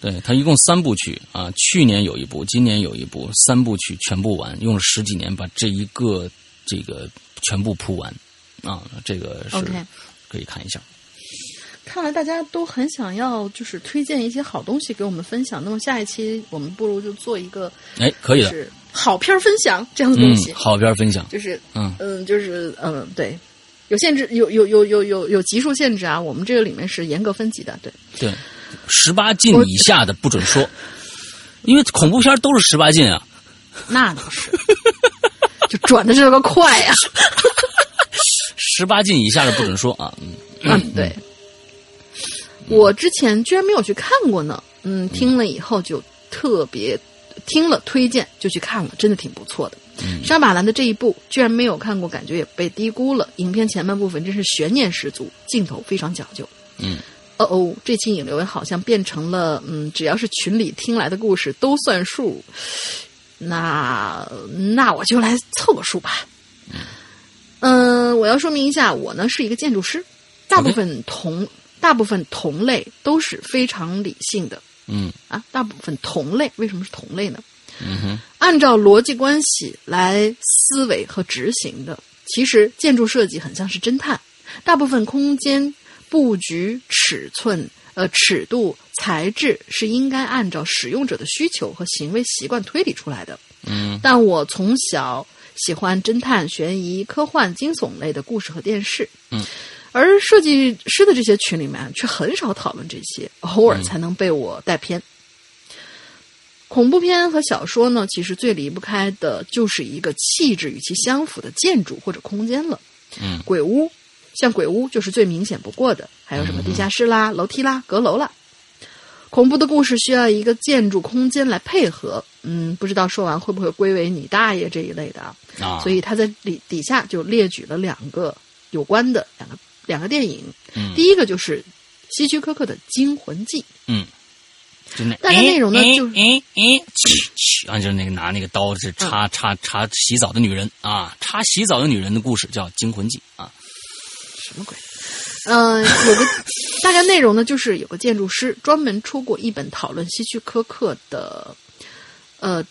对他一共三部曲啊，去年有一部，今年有一部，三部曲全部完，用了十几年把这一个这个全部铺完啊，这个是可以看一下。看来大家都很想要，就是推荐一些好东西给我们分享。那么下一期我们不如就做一个哎，可以的，是好片儿分享这样的东嗯西，，好片分享，就是嗯嗯，就是嗯，对，有限制，有有有有有有级数限制啊。我们这个里面是严格分级的，对。对，十八禁以下的不准说，因为恐怖片都是十八禁啊。那倒是，就转的这个快呀、十八禁以下的不准说啊，嗯，嗯，对。我之前居然没有去看过呢，嗯，听了以后就特别听了推荐就去看了，真的挺不错的。沙马兰的这一部居然没有看过，感觉也被低估了。影片前半部分真是悬念十足，镜头非常讲究。嗯，哦哦，这期引流好像变成了，嗯，只要是群里听来的故事都算数。那那我就来凑个数吧。嗯、我要说明一下，我呢是一个建筑师，大部分同大部分同类都是非常理性的嗯啊。大部分同类为什么是同类呢？嗯哼，按照逻辑关系来思维和执行的。其实建筑设计很像是侦探，大部分空间布局、尺寸、呃尺度、材质是应该按照使用者的需求和行为习惯推理出来的。嗯但我从小喜欢侦探、悬疑、科幻、惊悚类的故事和电视。嗯，而设计师的这些群里面却很少讨论这些，偶尔才能被我带偏。恐怖片和小说呢，其实最离不开的就是一个气质与其相符的建筑或者空间了。嗯，鬼屋，像鬼屋就是最明显不过的，还有什么地下室啦、楼梯啦、阁楼啦。恐怖的故事需要一个建筑空间来配合，嗯，不知道说完会不会归为你大爷这一类的啊？啊，所以他在底底下就列举了两个有关的两个两个电影，嗯。第一个就是希区柯克的《惊魂记》，嗯。就那大概内容呢就是哎哎，嘘啊，就是那个拿那个刀是插嗯。插插洗澡的女人。啊，插洗澡的女人的故事叫《惊魂记》啊。什么鬼？嗯、有个大概内容呢，就是有个建筑师专门出过一本讨论希区柯克的呃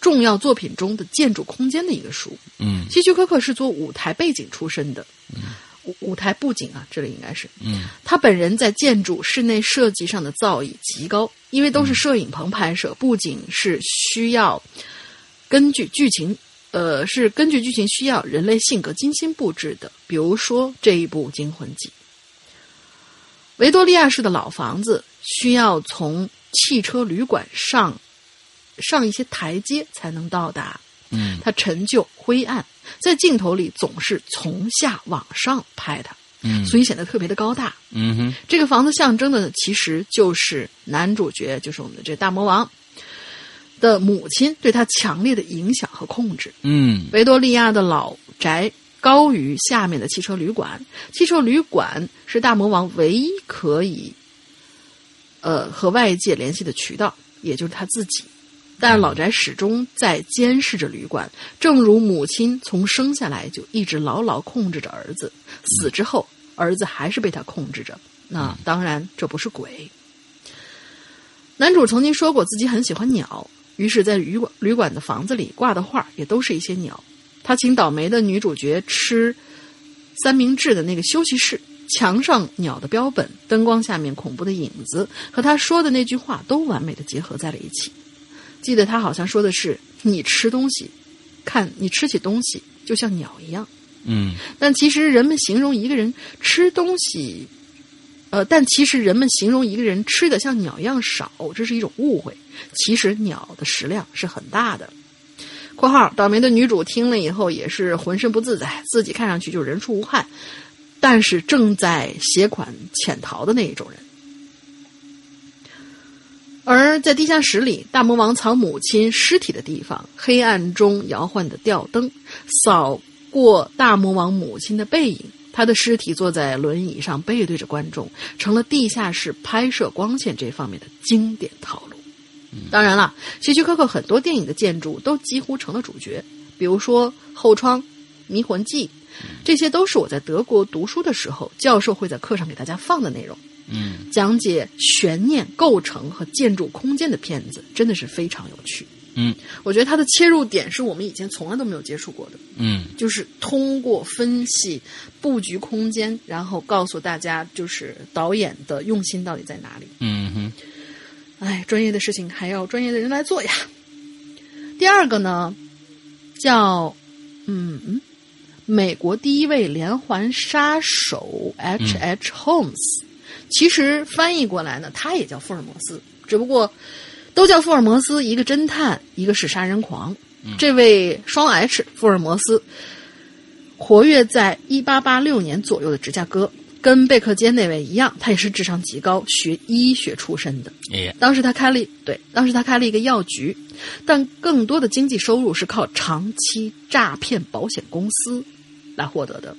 重要作品中的建筑空间的一个书。嗯希区柯克是做舞台背景出身的，舞舞台布景啊，这里应该是。嗯他本人在建筑室内设计上的造诣极高，因为都是摄影棚拍摄，布景是需要根据剧情，呃，是根据剧情需要人类性格精心布置的。比如说这一部《惊魂记》，维多利亚式的老房子需要从汽车旅馆上上一些台阶才能到达，嗯它陈旧灰暗，在镜头里总是从下往上拍它，嗯所以显得特别的高大。嗯哼这个房子象征的，其实就是男主角，就是我们的这大魔王的母亲对他强烈的影响和控制。嗯维多利亚的老宅高于下面的汽车旅馆，汽车旅馆是大魔王唯一可以呃和外界联系的渠道，也就是他自己。但老宅始终在监视着旅馆，正如母亲从生下来就一直牢牢控制着儿子，死之后儿子还是被他控制着。那当然，这不是鬼。男主曾经说过自己很喜欢鸟，于是，在旅馆旅馆的房子里挂的画也都是一些鸟。他请倒霉的女主角吃三明治的那个休息室，墙上鸟的标本，灯光下面恐怖的影子，和他说的那句话都完美的结合在了一起。记得他好像说的是：“你吃东西，看你吃起东西就像鸟一样。”嗯但其实人们形容一个人吃东西，呃，但其实人们形容一个人吃的像鸟一样少，这是一种误会。其实鸟的食量是很大的。（括号倒霉的女主听了以后也是浑身不自在，自己看上去就人畜无害，但是正在携款潜逃的那一种人。而在地下室里，大魔王藏母亲尸体的地方，黑暗中摇晃的吊灯扫过大魔王母亲的背影，他的尸体坐在轮椅上，背对着观众，成了地下室拍摄光线这方面的经典套路。当然了，希区柯克很多电影的建筑都几乎成了主角，比如说《后窗》《迷魂记》，这些都是我在德国读书的时候，教授会在课上给大家放的内容。嗯讲解悬念构成和建筑空间的片子，真的是非常有趣。嗯我觉得它的切入点是我们以前从来都没有接触过的，嗯就是通过分析布局空间，然后告诉大家就是导演的用心到底在哪里。嗯哼哎，专业的事情还要专业的人来做呀。第二个呢，叫嗯嗯，美国第一位连环杀手 H. H. Holmes，、其实翻译过来呢，他也叫福尔摩斯，只不过都叫福尔摩斯，一个侦探，一个是杀人狂。这位双 H 福尔摩斯活跃在一八八六年左右的芝加哥，跟贝克街那位一样，他也是智商极高，学医学出身的。哎当时他开了一对，当时他开了一个药局，但更多的经济收入是靠长期诈骗保险公司来获得的。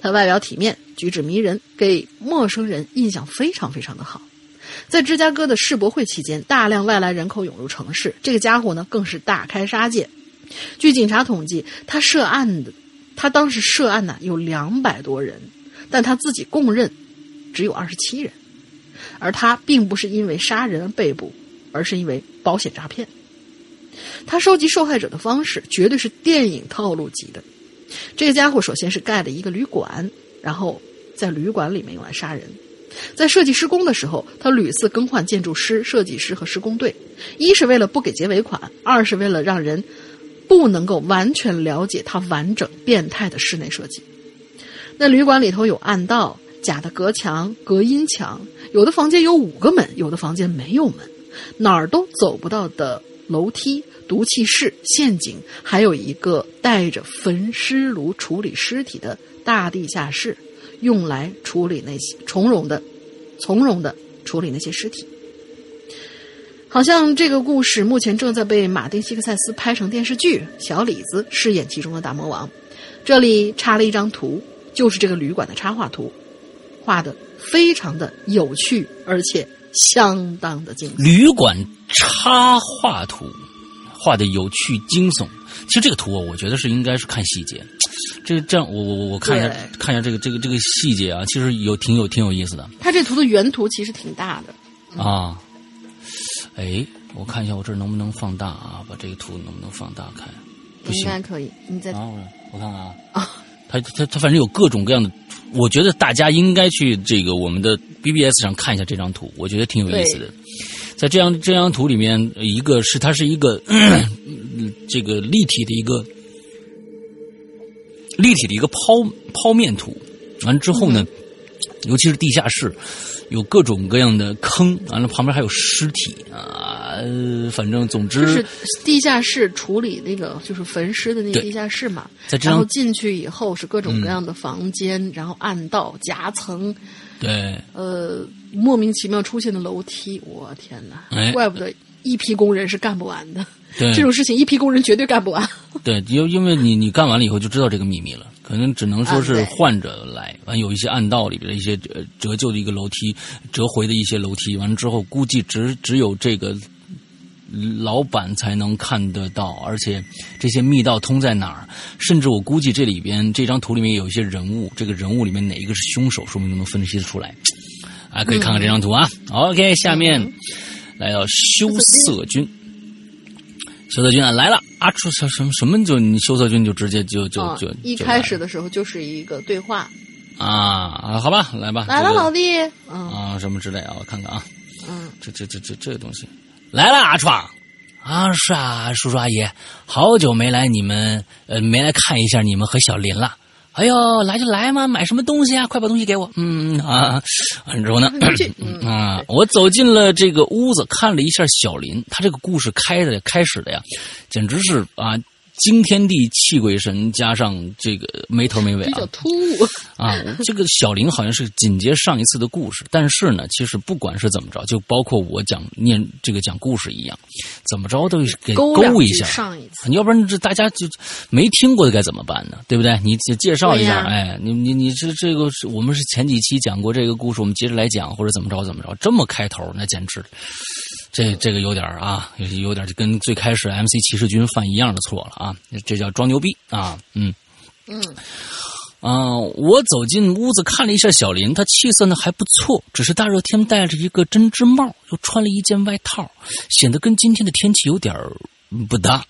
他外表体面，举止迷人，给陌生人印象非常非常的好。在芝加哥的世博会期间，大量外来人口涌入城市，这个家伙呢更是大开杀戒。据警察统计，他涉案的，他当时涉案呢有两百多人，但他自己供认只有二十七人。而他并不是因为杀人被捕，而是因为保险诈骗。他收集受害者的方式绝对是电影套路级的。这个家伙首先是盖了一个旅馆，然后在旅馆里面用来杀人。在设计施工的时候，他屡次更换建筑师、设计师和施工队，一是为了不给结尾款，二是为了让人不能够完全了解他完整变态的室内设计。那旅馆里头有暗道、假的隔墙、隔音墙，有的房间有五个门，有的房间没有门，哪儿都走不到的楼梯、毒气室、陷阱，还有一个带着焚尸炉处理尸体的大地下室，用来处理那些从容的、从容的处理那些尸体。好像这个故事目前正在被马丁·希克塞斯拍成电视剧，小李子饰演其中的大魔王。这里插了一张图，就是这个旅馆的插画图，画的非常的有趣，而且相当的精彩。旅馆插画图画的有趣惊悚。其实这个图啊，我觉得是应该是看细节。这这样，我我我看一下看一下这个这个这个细节啊，其实有挺有挺有意思的它这图的原图其实挺大的，啊。哎，我看一下我这能不能放大啊？把这个图能不能放大看？不行应该可以。你再啊，我我看看啊，啊，它它它反正有各种各样的，我觉得大家应该去这个我们的 BBS 上看一下这张图，我觉得挺有意思的。在这样这张图里面，一个是它是一个、嗯 这个立体的一个立体的一个剖剖面图，完之后呢，尤其是地下室有各种各样的坑，完了旁边还有尸体啊，呃反正总之就是地下室处理那个就是焚尸的那个地下室嘛。在这然后进去以后是各种各样的房间，然后暗道、夹层，对呃，莫名其妙出现的楼梯，我天哪！哎怪不得一批工人是干不完的。对这种事情一批工人绝对干不完。对，因因为你你干完了以后就知道这个秘密了，可能只能说是换着来。完有一些暗道里边的一些呃折旧的一个楼梯，折回的一些楼梯，完了之后估计只只有这个老板才能看得到，而且这些密道通在哪儿？甚至我估计这里边这张图里面有一些人物，这个人物里面哪一个是凶手，说明都能分析得出来。啊，可以看看这张图啊。OK，下面来到羞涩君。羞涩君啊来了啊！出什什么什么就你羞涩君就直接就就啊就，一开始的时候就是一个对话，啊啊，好吧，来吧，来了，老弟。嗯啊什么之类啊，我看看啊，嗯，这这这这这个东西来了，阿创啊是啊，叔叔阿姨，好久没来你们呃没来看一下你们和小林了。哎呦，来就来嘛，买什么东西啊？快把东西给我。嗯啊，完了之后呢，嗯啊，我走进了这个屋子，看了一下小林，他这个故事开的开始的呀，简直是啊惊天地泣鬼神，加上这个没头没尾啊比较，突兀。啊，这个小林好像是紧接上一次的故事，但是呢，其实不管是怎么着，就包括我讲念这个讲故事一样，怎么着都给勾一下。上一次，你要不然这大家就没听过的该怎么办呢？对不对？你介介绍一下，哎，你你你这这个是我们是前几期讲过这个故事，我们接着来讲，或者怎么着怎么着，这么开头那简直，这这个有点啊，有有点就跟最开始 MC 骑士军犯一样的错了啊，这叫装牛逼啊，嗯。嗯，啊、我走进屋子看了一下小林，他气色呢还不错，只是大热天戴着一个针织帽，又穿了一件外套，显得跟今天的天气有点不搭。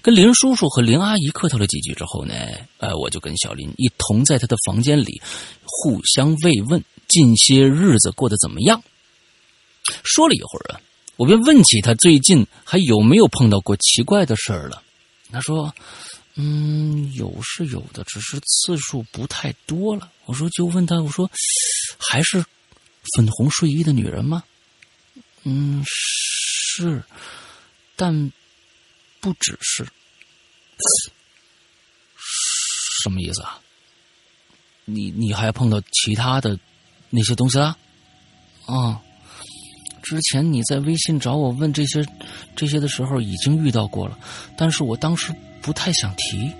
跟林叔叔和林阿姨客套了几句之后呢，呃，我就跟小林一同在他的房间里互相慰问，近些日子过得怎么样？说了一会儿啊，我便问起他最近还有没有碰到过奇怪的事儿了。他说：“嗯，有是有的，只是次数不太多了。”我说：“就问他，我说还是粉红睡衣的女人吗？”嗯，是，但不只是。什么意思啊？你你还碰到其他的那些东西了？啊、之前你在微信找我问这些这些的时候已经遇到过了，但是我当时不太想提。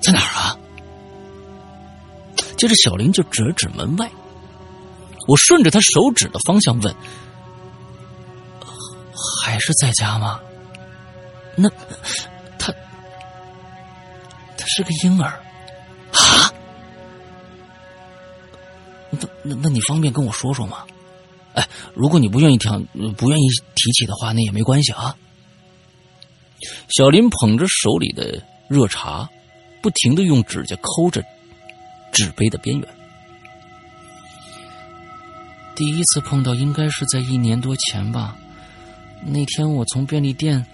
在哪儿啊？接着小林就指了指门外，我顺着他手指的方向问：“还是在家吗？”那他他是个婴儿啊？那那那你方便跟我说说吗？哎，如果你不愿意听，不愿意提起的话，那也没关系啊。小林捧着手里的热茶，不停的用指甲抠着纸杯的边缘。第一次碰到应该是在一年多前吧。那天我从便利店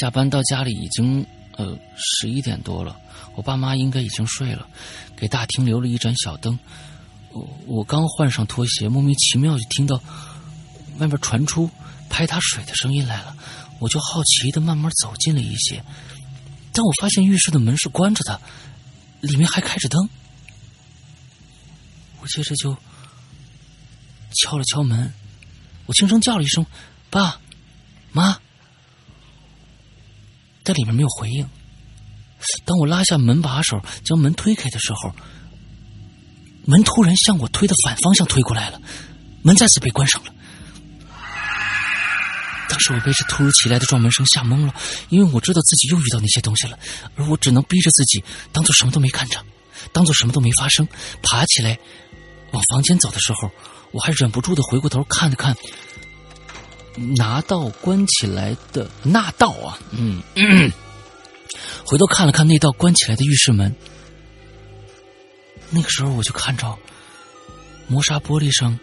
下班到家里已经呃十一点多了，我爸妈应该已经睡了，给大厅留了一盏小灯。我刚换上拖鞋，莫名其妙就听到外面传出拍打水的声音来了，我就好奇的慢慢走近了一些，但我发现浴室的门是关着的，里面还开着灯。我接着就敲了敲门，我轻声叫了一声“爸妈”，但里面没有回应。当我拉下门把手将门推开的时候，门突然向我推的反方向推过来了，门再次被关上了。当时我被这突如其来的撞门声吓懵了，因为我知道自己又遇到那些东西了，而我只能逼着自己当做什么都没看着，当做什么都没发生，爬起来往房间走的时候，我还忍不住的回过头看了看拿道关起来的那道啊，嗯，回头看了看那道关起来的浴室门，那个时候我就看着磨砂玻璃上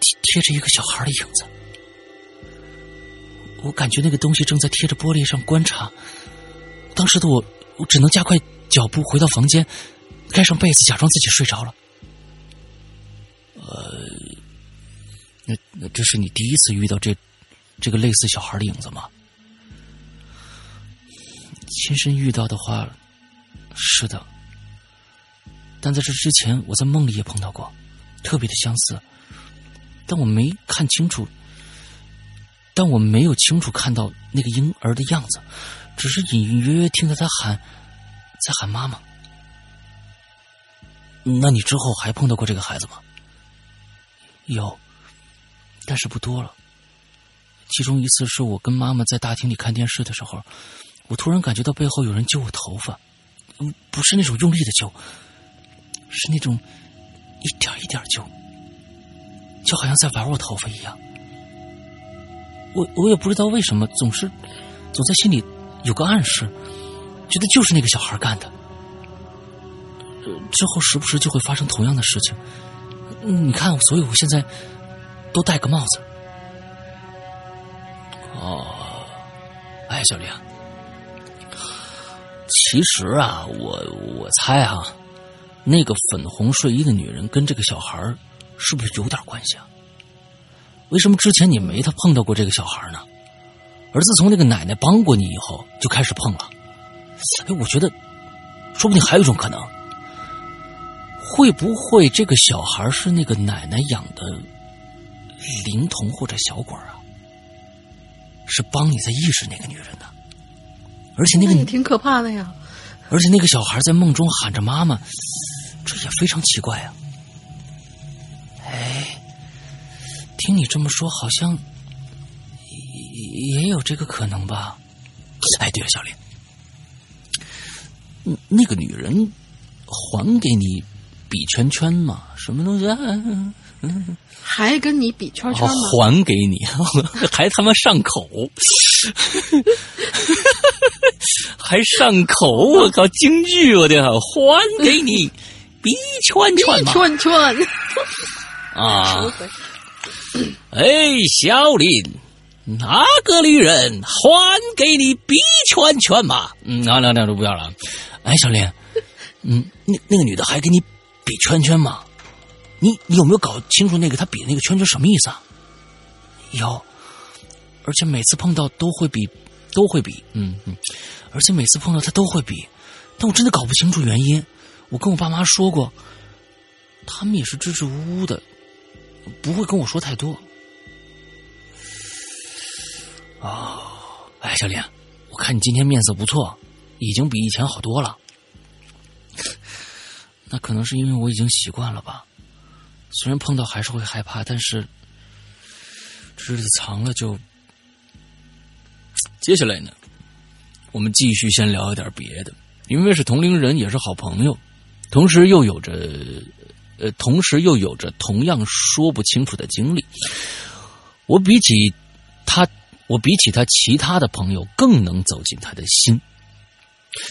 贴贴着一个小孩的影子。我感觉那个东西正在贴着玻璃上观察。当时的我，我只能加快脚步回到房间，盖上被子，假装自己睡着了。呃，那那这是你第一次遇到这这个类似小孩的影子吗？亲身遇到的话，是的。但在这之前，我在梦里也碰到过，特别的相似，但我没看清楚。但我没有清楚看到那个婴儿的样子，只是隐隐约约听到他喊，在喊妈妈。那你之后还碰到过这个孩子吗？有，但是不多了。其中一次是我跟妈妈在大厅里看电视的时候，我突然感觉到背后有人揪我头发，嗯，不是那种用力的揪，是那种一点一点就，就好像在玩我头发一样。我我也不知道为什么，总是总在心里有个暗示，觉得就是那个小孩干的。之后时不时就会发生同样的事情。你看，所以我现在都戴个帽子。哦，哎，小林，其实啊，我我猜哈，那个粉红睡衣的女人跟这个小孩是不是有点关系啊？为什么之前你没他碰到过这个小孩呢？而自从那个奶奶帮过你以后，就开始碰了。哎，我觉得，说不定还有一种可能，会不会这个小孩是那个奶奶养的灵童或者小鬼啊？是帮你在意识那个女人的，而且那个你挺可怕的呀。而且那个小孩在梦中喊着妈妈，这也非常奇怪啊。哎。听你这么说，好像也有这个可能吧？哎，对了，小林，那个女人还给你比圈圈吗？什么东西啊？还跟你比圈圈吗？还给你，还他妈上口，还上口！我靠，京剧我的，还给你比圈圈吗？圈圈 啊！哎，小林，哪个女人还给你比圈圈嘛？嗯，那那那就不要了。哎，小林，嗯，那那个女的还给你比圈圈吗？你你有没有搞清楚那个她比那个圈圈什么意思啊？有，而且每次碰到都会比，都会比，嗯嗯，而且每次碰到她都会比，但我真的搞不清楚原因。我跟我爸妈说过，他们也是支支吾吾的。不会跟我说太多。哦，哎，小林，我看你今天面色不错，已经比以前好多了。那可能是因为我已经习惯了吧。虽然碰到还是会害怕，但是日子长了就……接下来呢，我们继续先聊一点别的，因为是同龄人，也是好朋友，同时又有着。呃，同时又有着同样说不清楚的经历。我比起他，我比起他其他的朋友更能走进他的心。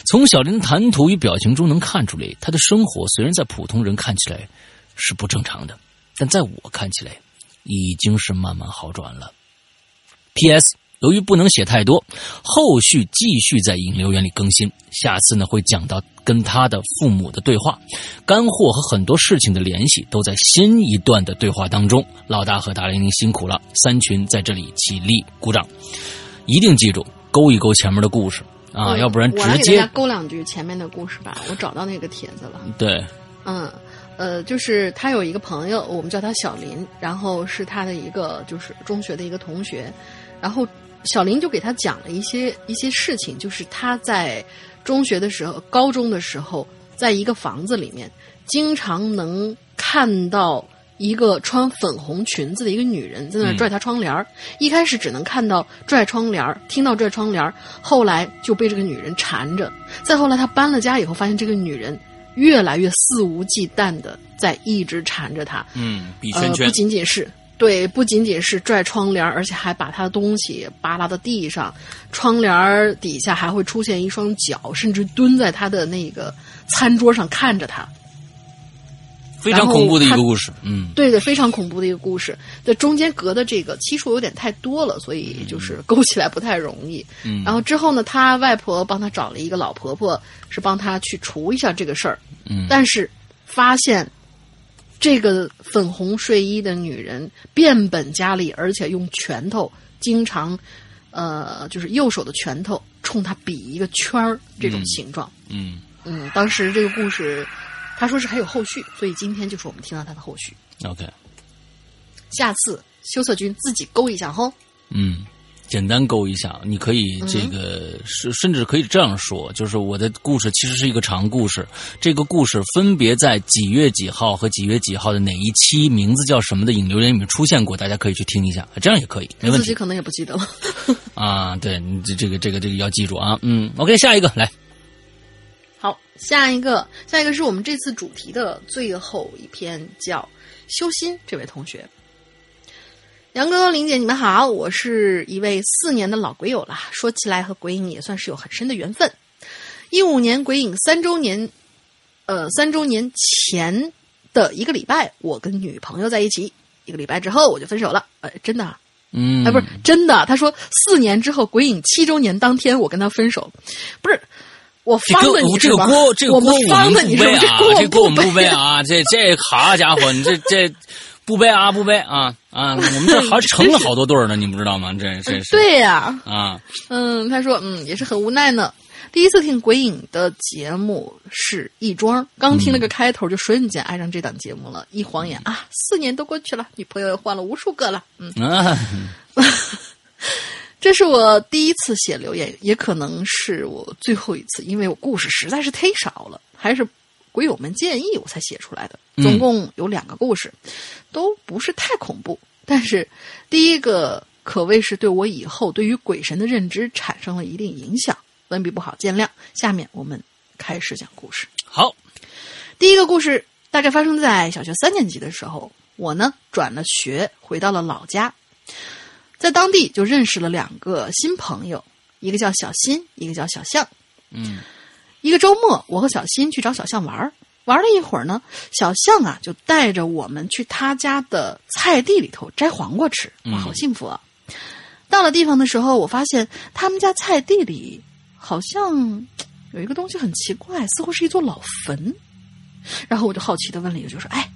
从小林的谈吐与表情中能看出来，他的生活虽然在普通人看起来是不正常的，但在我看起来已经是慢慢好转了。P.S. 由于不能写太多，后续继续在引流言里更新。下次呢会讲到跟他的父母的对话，干货和很多事情的联系都在新一段的对话当中。老大和大玲玲辛苦了，三群在这里起立鼓掌，一定记住勾一勾前面的故事啊，要不然直接勾两句前面的故事吧。我找到那个帖子了。对，嗯，呃，就是他有一个朋友，我们叫他小林，然后是他的一个就是中学的一个同学，然后。小林就给他讲了一些一些事情，就是他在中学的时候、高中的时候，在一个房子里面，经常能看到一个穿粉红裙子的一个女人在那拽他窗帘儿。一开始只能看到拽窗帘儿，听到拽窗帘儿，后来就被这个女人缠着。再后来，他搬了家以后，发现这个女人越来越肆无忌惮的在一直缠着他。嗯，不，仅仅是对，不仅仅是拽窗帘，而且还把他的东西扒拉到地上，窗帘儿底下还会出现一双脚，甚至蹲在他的那个餐桌上看着他。非常恐怖的一个故事。嗯对对，非常恐怖的一个故事。这中间隔的这个期数有点太多了，所以就是勾起来不太容易。嗯，然后之后呢，他外婆帮他找了一个老婆婆，是帮他去除一下这个事儿。嗯但是发现这个粉红睡衣的女人变本加厉，而且用拳头经常，呃，就是右手的拳头冲他比一个圈儿这种嗯形状。嗯嗯，当时这个故事，他说是还有后续，所以今天就是我们听到他的后续。，OK，下次羞涩君自己勾一下哈。嗯，简单勾一下，你可以这个是、甚至可以这样说，就是我的故事其实是一个长故事，这个故事分别在几月几号和几月几号的哪一期，名字叫什么的引流人里面出现过，大家可以去听一下，这样也可以，没问题自己可能也不记得了。啊。对，你这这个这个这个要记住啊。嗯，OK，下一个来，好，下一个，下一个是我们这次主题的最后一篇，叫《修心》。这位同学，杨哥、林姐，你们好，我是一位四年的老鬼友了。说起来和鬼影也算是有很深的缘分。一五年鬼影三周年，呃，三周年前的一个礼拜，我跟女朋友在一起。一个礼拜之后我就分手了，呃，真的啊，嗯，哎，不是真的。他说四年之后，鬼影七周年当天，我跟他分手，不是我这个方了你这个是吧锅这个锅我们方了不你是啊，这这锅我们不不背啊，这这好家伙，你这这不背啊不背啊啊，我们这还成了好多对儿呢，你不知道吗？这这是对呀、啊，嗯，他说嗯也是很无奈呢。第一次听鬼影的节目是亦庄，刚听了个开头就瞬间爱上这档节目了。一晃眼啊，四年都过去了，女朋友也换了无数个了。嗯，啊 这是我第一次写留言，也可能是我最后一次，因为我故事实在是忒少了，还是鬼友们建议我才写出来的。嗯总共有两个故事，都不是太恐怖，但是第一个可谓是对我以后对于鬼神的认知产生了一定影响。文笔不好，见谅。下面我们开始讲故事。好，第一个故事大概发生在小学三年级的时候，我呢转了学，回到了老家，在当地就认识了两个新朋友，一个叫小新，一个叫小象。嗯一个周末，我和小新去找小象玩儿，玩了一会儿呢，小象啊就带着我们去他家的菜地里头摘黄瓜吃，哇，好幸福啊！到了地方的时候，我发现他们家菜地里好像有一个东西很奇怪，似乎是一座老坟。然后我就好奇的问了一句，就说：“哎，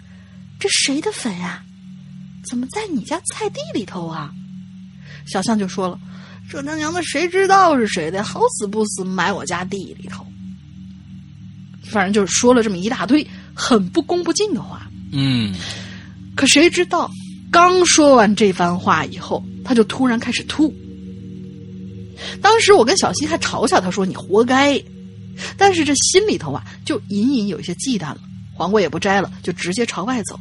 这谁的坟呀、怎么在你家菜地里头啊？”小象就说了：“这他娘的谁知道是谁的？好死不死埋我家地里头。”反正就是说了这么一大堆很不恭不敬的话。嗯可谁知道，刚说完这番话以后，他就突然开始吐。当时我跟小新还嘲笑他说：“你活该。”但是这心里头啊，就隐隐有一些忌惮了。黄瓜也不摘了，就直接朝外走。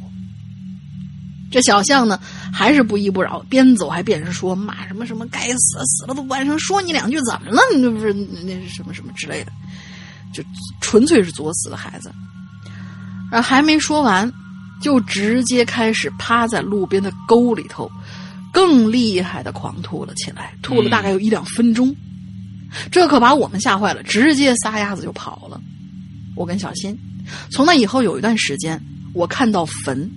这小象呢，还是不依不饶，边走还边是说骂什么什么该死死了都晚上说你两句怎么了？你这不是那是什么什么之类的，就纯粹是作死的孩子。然后还没说完，就直接开始趴在路边的沟里头，更厉害的狂吐了起来，吐了大概有一两分钟，这可把我们吓坏了，直接撒丫子就跑了。我跟小新，从那以后有一段时间，我看到坟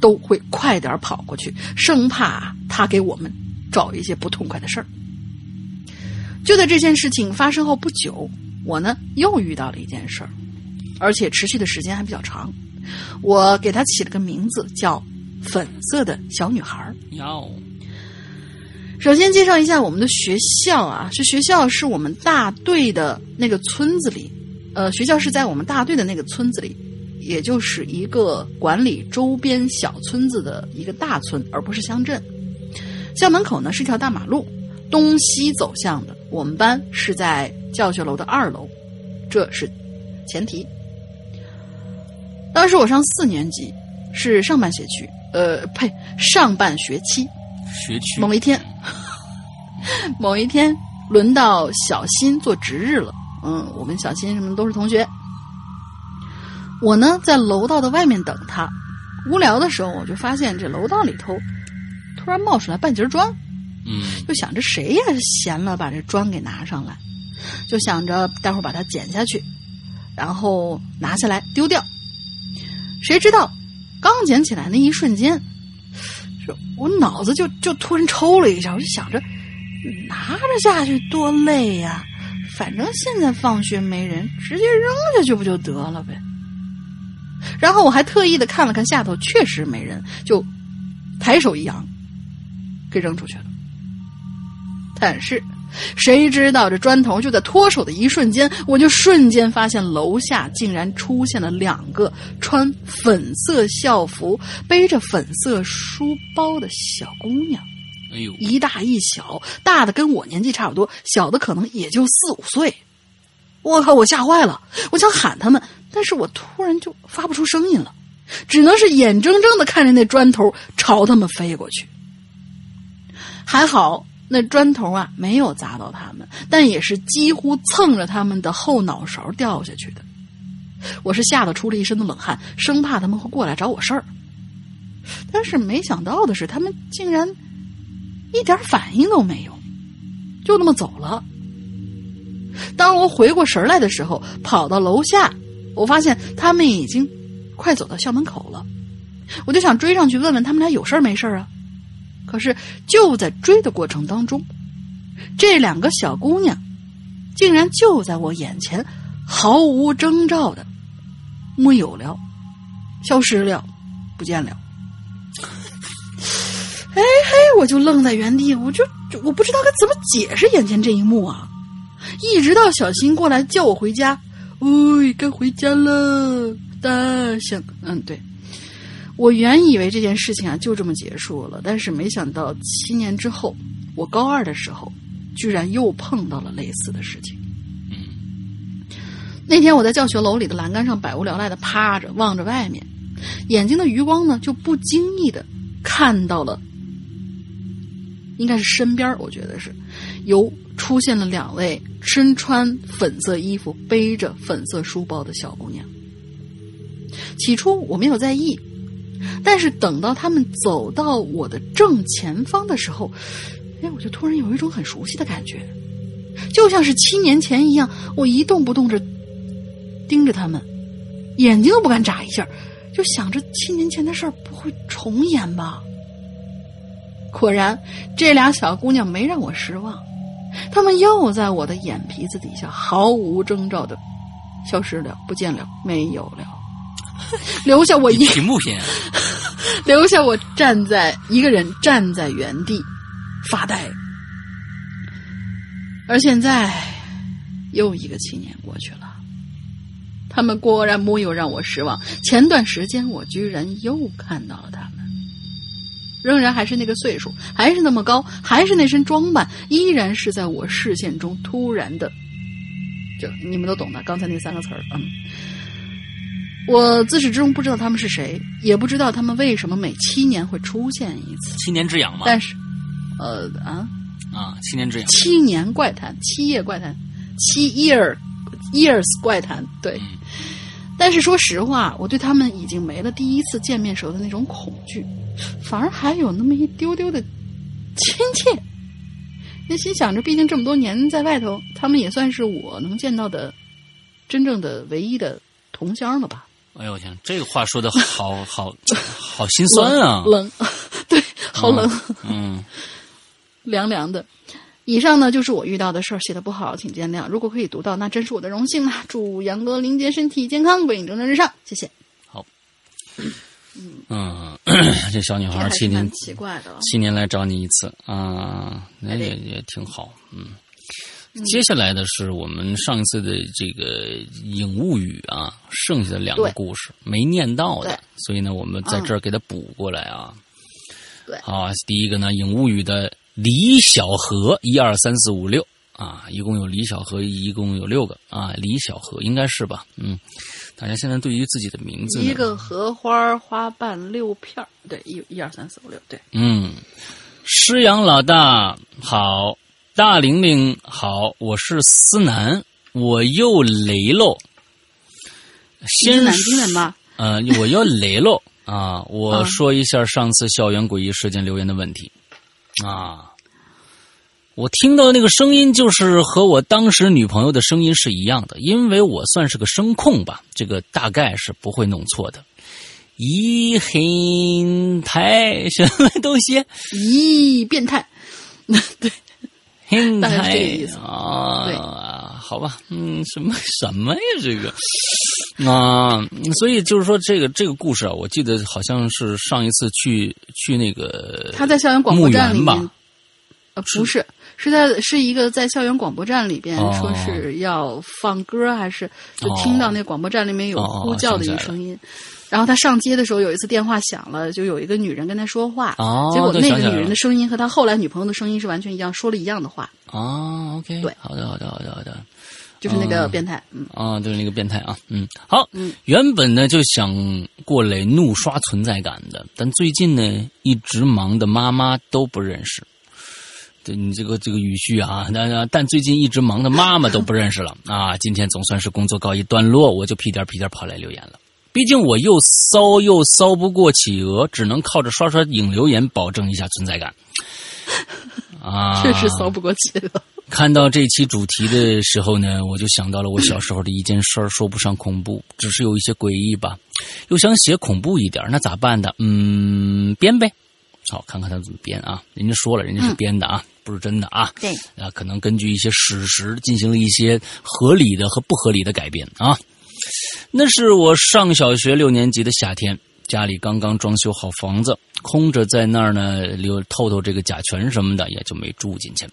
都会快点跑过去，生怕他给我们找一些不痛快的事儿。就在这件事情发生后不久，我呢又遇到了一件事儿，而且持续的时间还比较长。我给她起了个名字，叫“粉色的小女孩儿”。要首先介绍一下我们的学校啊，这学校是我们大队的那个村子里，呃，学校是在我们大队的那个村子里，也就是一个管理周边小村子的一个大村，而不是乡镇。校门口呢是一条大马路，东西走向的。我们班是在教学楼的二楼，这是前提。当时我上四年级，是上半学期，呃，呸，上半学期学区某一天，某一天轮到小新做值日了。嗯，我跟小新什么都是同学。我呢在楼道的外面等他，无聊的时候我就发现这楼道里头突然冒出来半截砖，嗯就想着谁呀闲了把这砖给拿上来，就想着待会儿把它捡下去，然后拿下来丢掉。谁知道刚捡起来那一瞬间，我脑子就就突然抽了一下，我就想着拿着下去多累呀、反正现在放学没人，直接扔下去不就得了呗。然后我还特意的看了看下头，确实没人，就抬手一扬，给扔出去了。但是，谁知道这砖头就在脱手的一瞬间，我就瞬间发现楼下竟然出现了两个穿粉色校服、背着粉色书包的小姑娘，哎呦，一大一小，大的跟我年纪差不多，小的可能也就四五岁。我靠！我吓坏了，我想喊他们，但是我突然就发不出声音了，只能是眼睁睁的看着那砖头朝他们飞过去。还好那砖头啊没有砸到他们，但也是几乎蹭着他们的后脑勺掉下去的。我是吓得出了一身的冷汗，生怕他们会过来找我事儿。但是没想到的是，他们竟然一点反应都没有，就那么走了。当我回过神来的时候，跑到楼下，我发现他们已经快走到校门口了。我就想追上去问问他们俩有事儿没事儿啊。可是就在追的过程当中，这两个小姑娘竟然就在我眼前，毫无征兆的没有了，消失了，不见了。哎嘿，我就愣在原地，我就我不知道该怎么解释眼前这一幕啊！一直到小新过来叫我回家，喂，该回家了，大象。嗯，对，我原以为这件事情啊就这么结束了，但是没想到七年之后，我高二的时候，居然又碰到了类似的事情。那天我在教学楼里的栏杆上百无聊赖的趴着，望着外面，眼睛的余光呢就不经意的看到了，应该是身边，我觉得是有出现了两位身穿粉色衣服、背着粉色书包的小姑娘。起初我没有在意，但是等到他们走到我的正前方的时候，哎，我就突然有一种很熟悉的感觉，就像是七年前一样，我一动不动着盯着他们，眼睛都不敢眨一下，就想着七年前的事儿不会重演吧。果然，这俩小姑娘没让我失望，她们又在我的眼皮子底下毫无征兆的消失了，不见了，没有了，留下我一品不品？留下我站在一个人站在原地发呆。而现在，又一个七年过去了，他们果然没有让我失望。前段时间，我居然又看到了他们，仍然还是那个岁数，还是那么高，还是那身装扮，依然是在我视线中突然的，就你们都懂的，刚才那三个词儿，嗯。我自始至终不知道他们是谁，也不知道他们为什么每七年会出现一次。七年之痒吗。但是，呃啊，啊，七年之痒。七年怪谈，七夜怪谈，七 year years 怪谈，对。嗯但是说实话，我对他们已经没了第一次见面时候的那种恐惧，反而还有那么一丢丢的亲切。那心想着，毕竟这么多年在外头，他们也算是我能见到的真正的唯一的同乡了吧。哎呦我天，这个话说的好 好好心酸啊！冷，对，好冷，嗯，凉凉的。以上呢就是我遇到的事儿，写的不好，请见谅。如果可以读到，那真是我的荣幸啦！祝杨哥林杰身体健康，鬼影蒸蒸日上，谢谢。好嗯，这小女孩七年奇怪的，七年来找你一次啊，那也也挺好，嗯。接下来的是我们上一次的这个影物语啊，剩下的两个故事没念到的，所以呢，我们在这儿给它补过来啊。对。啊，第一个呢，影物语的李小河一二三四五六啊，一共有李小河，一共有六个啊，李小河应该是吧？嗯，大家现在对于自己的名字，一个荷花花瓣六片儿，对，一一二三四五六，对，嗯，师阳老大好，大玲玲好，我是思南，我又雷喽。你先是南京人吗？呃，我又雷喽啊！我说一下上次校园诡异事件留言的问题啊。我听到那个声音，就是和我当时女朋友的声音是一样的，因为我算是个声控吧，这个大概是不会弄错的。咦，很台什么东西？咦，变态，对，很大概是这个意思啊，好吧，嗯，什么 什么呀？这个啊，所以就是说，这个这个故事啊，我记得好像是上一次去去那个他在校园广播站里面吧，呃，不是，是在是一个在校园广播站里边哦说是要放歌，还是就听到那广播站里面有哦呼叫的一个声音。然后他上街的时候，有一次电话响了，就有一个女人跟他说话，哦结果那个女人的声音和他后来女朋友的声音是完全一样，说了一样的话，哦，OK，对好的，好的，好的，好的。就是那个哦变态，嗯，啊，就是那个变态啊，嗯，好，嗯，原本呢就想过来怒刷存在感的，但最近呢一直忙的妈妈都不认识。对你这个这个语序啊，但但最近一直忙的妈妈都不认识了啊。今天总算是工作告一段落，我就屁颠屁颠跑来留言了。毕竟我又骚又骚不过企鹅，只能靠着刷刷引留言保证一下存在感。啊，确实骚不过企鹅。看到这期主题的时候呢，我就想到了我小时候的一件事儿，说不上恐怖，只是有一些诡异吧。又想写恐怖一点，那咋办呢？嗯，编呗。好，看看他怎么编啊。人家说了，人家是编的啊，不是真的啊。对，啊，可能根据一些史实进行了一些合理的和不合理的改编啊。那是我上小学六年级的夏天，家里刚刚装修好房子，空着在那儿呢，留透透这个甲醛什么的，也就没住进去。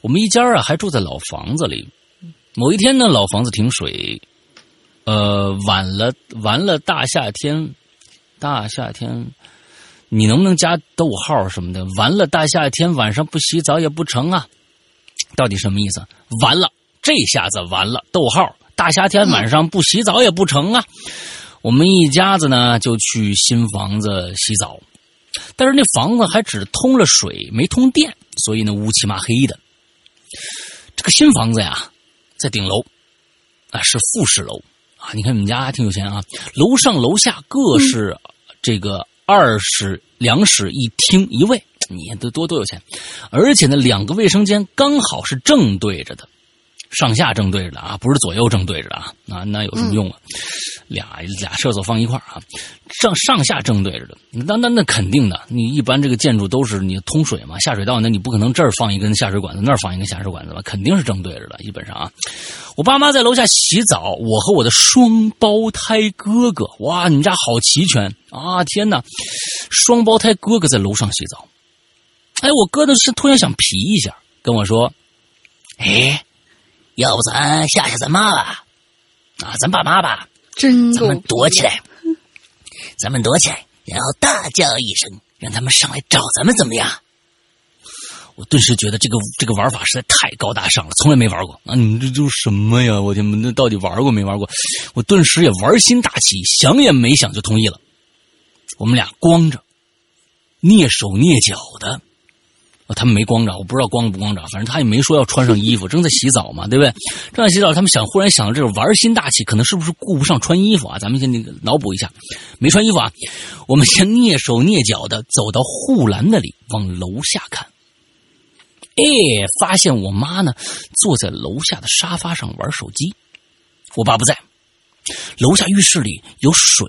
我们一家啊还住在老房子里。某一天呢，老房子停水，呃，晚了完了大夏天，大夏天，你能不能加逗号什么的？完了大夏天晚上不洗澡也不成啊？到底什么意思？完了，这下子完了，逗号，大夏天晚上不洗澡也不成啊！我们一家子呢就去新房子洗澡，但是那房子还只通了水，没通电，所以呢乌漆嘛黑的。这个新房子呀，在顶楼，啊是复式楼啊。你看你们家还挺有钱啊，楼上楼下各是这个二室、两室一厅一卫，你看多多多有钱。而且呢，两个卫生间刚好是正对着的，上下正对着的啊，不是左右正对着的啊。那那有什么用啊？俩俩厕所放一块儿啊，上上下正对着的，那那那肯定的。你一般这个建筑都是你通水嘛，下水道，那你不可能这儿放一根下水管子，那儿放一根下水管子吧？肯定是正对着的，基本上啊。我爸妈在楼下洗澡，我和我的双胞胎哥哥，哇，你们家好齐全啊！天哪，双胞胎哥哥在楼上洗澡。哎，我哥呢是突然想皮一下，跟我说：“哎，要不咱吓吓咱妈吧？啊，咱爸妈吧。”咱真咱们躲起来，咱们躲起来，然后大叫一声，让他们上来找咱们，怎么样？我顿时觉得这个这个玩法实在太高大上了，从来没玩过啊！你这都什么呀？我天，那到底玩过没玩过？我顿时也玩心大起，想也没想就同意了。我们俩光着，蹑手蹑脚的。啊他们没光着，我不知道光不光着，反正他也没说要穿上衣服，正在洗澡嘛，对不对？正在洗澡，他们想忽然想到这个玩心大起，可能是不是顾不上穿衣服啊？咱们先那个脑补一下，没穿衣服啊，我们先蹑手蹑脚的走到护栏那里，往楼下看。哎，发现我妈呢坐在楼下的沙发上玩手机，我爸不在。楼下浴室里有水，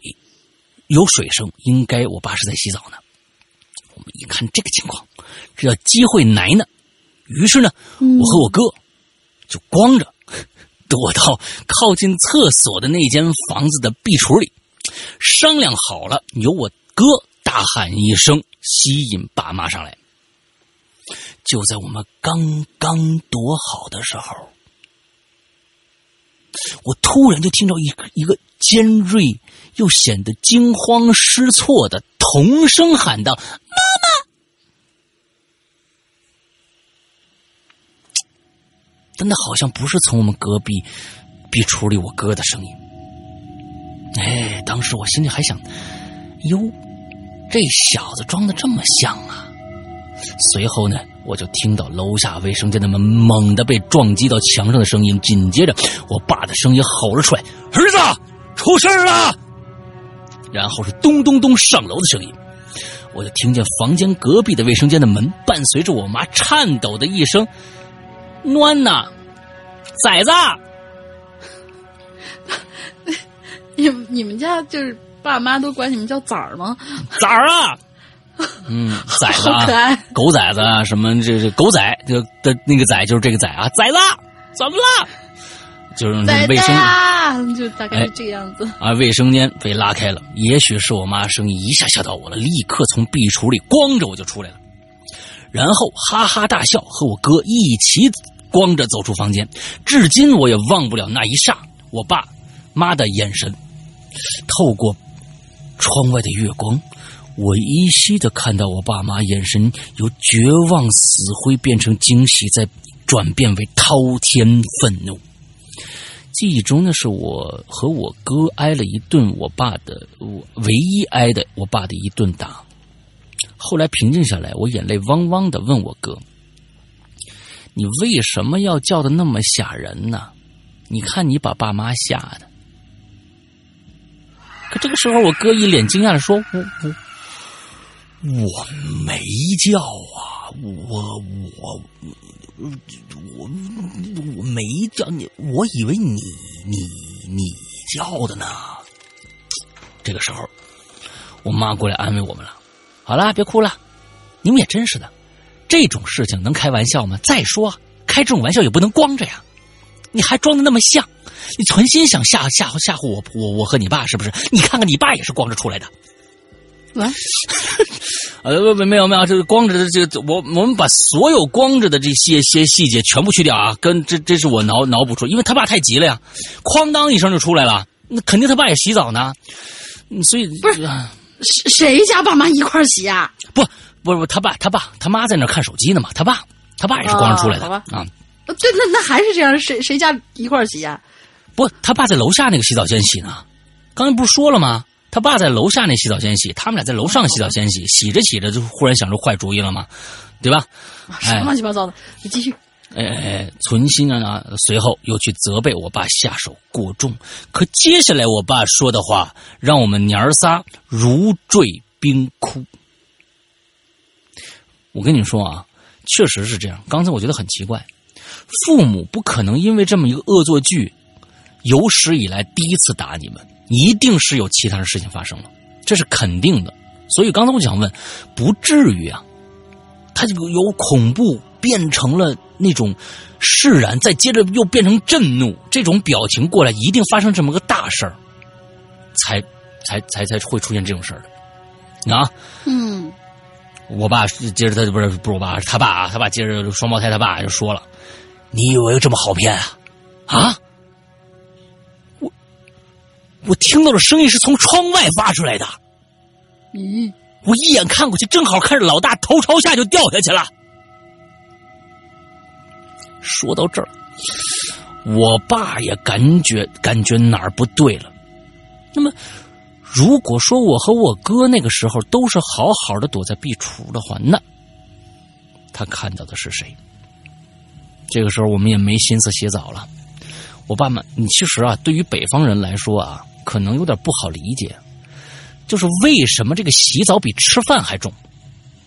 有水声，应该我爸是在洗澡呢。我们一看这个情况，这叫机会来呢。于是呢，我和我哥就光着 躲到靠近厕所的那间房子的壁橱里，商量好了，由我哥大喊一声，吸引爸妈上来。就在我们刚刚躲好的时候，我突然就听到一个一个尖锐又显得惊慌失措的童声喊道：“妈妈！”但那好像不是从我们隔壁壁橱里我哥的声音。哎，当时我心里还想，哟，这小子装的这么像啊！随后呢，我就听到楼下卫生间的门猛地被撞击到墙上的声音，紧接着我爸的声音吼了出来：“儿子，出事了！”然后是咚咚咚上楼的声音，我就听见房间隔壁的卫生间的门伴随着我妈颤抖的一声：“暖呐，崽子！” 你你们家就是爸妈都管你们叫崽儿吗？崽儿啊！嗯，崽子好可啊爱，狗崽子啊，什么这这狗崽，就的那个崽就是这个崽啊，崽子怎么了？就是卫生啊，就大概是这个样子。啊，卫生间被拉开了，也许是我妈声音一下吓到我了，立刻从壁橱里光着我就出来了，然后哈哈大笑，和我哥一起光着走出房间。至今我也忘不了那一刹，我爸妈的眼神，透过窗外的月光，我依稀的看到我爸妈眼神由绝望死灰变成惊喜，再转变为滔天愤怒。记忆中那是我和我哥挨了一顿我爸的，我唯一挨的我爸的一顿打。后来平静下来，我眼泪汪汪的问我哥：“你为什么要叫的那么吓人呢？你看你把爸妈吓的。”可这个时候，我哥一脸惊讶的说：“我我我没叫啊，我我我我没叫你，我以为你你你叫的呢。”这个时候，我妈过来安慰我们了：“好了，别哭了，你们也真是的，这种事情能开玩笑吗？再说，开这种玩笑也不能光着呀，你还装的那么像。”你存心想吓吓唬吓唬我我我和你爸是不是？你看看你爸也是光着出来的。啊，呃，不没有没有，这个光着的这个，我我们把所有光着的这些些细节全部去掉啊，跟这这是我脑脑补出，因为他爸太急了呀，哐当一声就出来了，那肯定他爸也洗澡呢，嗯所以不是谁谁家爸妈一块儿洗啊？不不不，他爸他爸他妈在那看手机呢嘛，他爸他爸也是光着出来的哦啊，呃对，那那还是这样，谁谁家一块儿洗啊？不，他爸在楼下那个洗澡间洗呢。刚才不是说了吗？他爸在楼下那洗澡间洗，他们俩在楼上洗澡间洗，洗着洗着就忽然想出坏主意了嘛，对吧？什么乱七八糟的？你继续。哎哎，存心啊，随后又去责备我爸下手过重。可接下来我爸说的话，让我们娘儿仨如坠冰窟。我跟你说啊，确实是这样。刚才我觉得很奇怪，父母不可能因为这么一个恶作剧，有史以来第一次打你们，一定是有其他的事情发生了，这是肯定的。所以刚才我想问，不至于啊，他这个有恐怖变成了那种释然，再接着又变成震怒，这种表情过来，一定发生这么个大事儿，才才才才会出现这种事儿的啊。嗯，我爸接着他不是不是我爸，是他爸啊，他爸接着双胞胎他爸就说了：“你以为这么好骗啊？啊？我我听到的声音是从窗外发出来的，嗯，我一眼看过去，正好看着老大头朝下就掉下去了。”说到这儿，我爸也感觉感觉哪儿不对了。那么，如果说我和我哥那个时候都是好好的躲在壁橱的话，那他看到的是谁？这个时候我们也没心思洗澡了。我爸妈，你其实啊，对于北方人来说啊，可能有点不好理解，就是为什么这个洗澡比吃饭还重，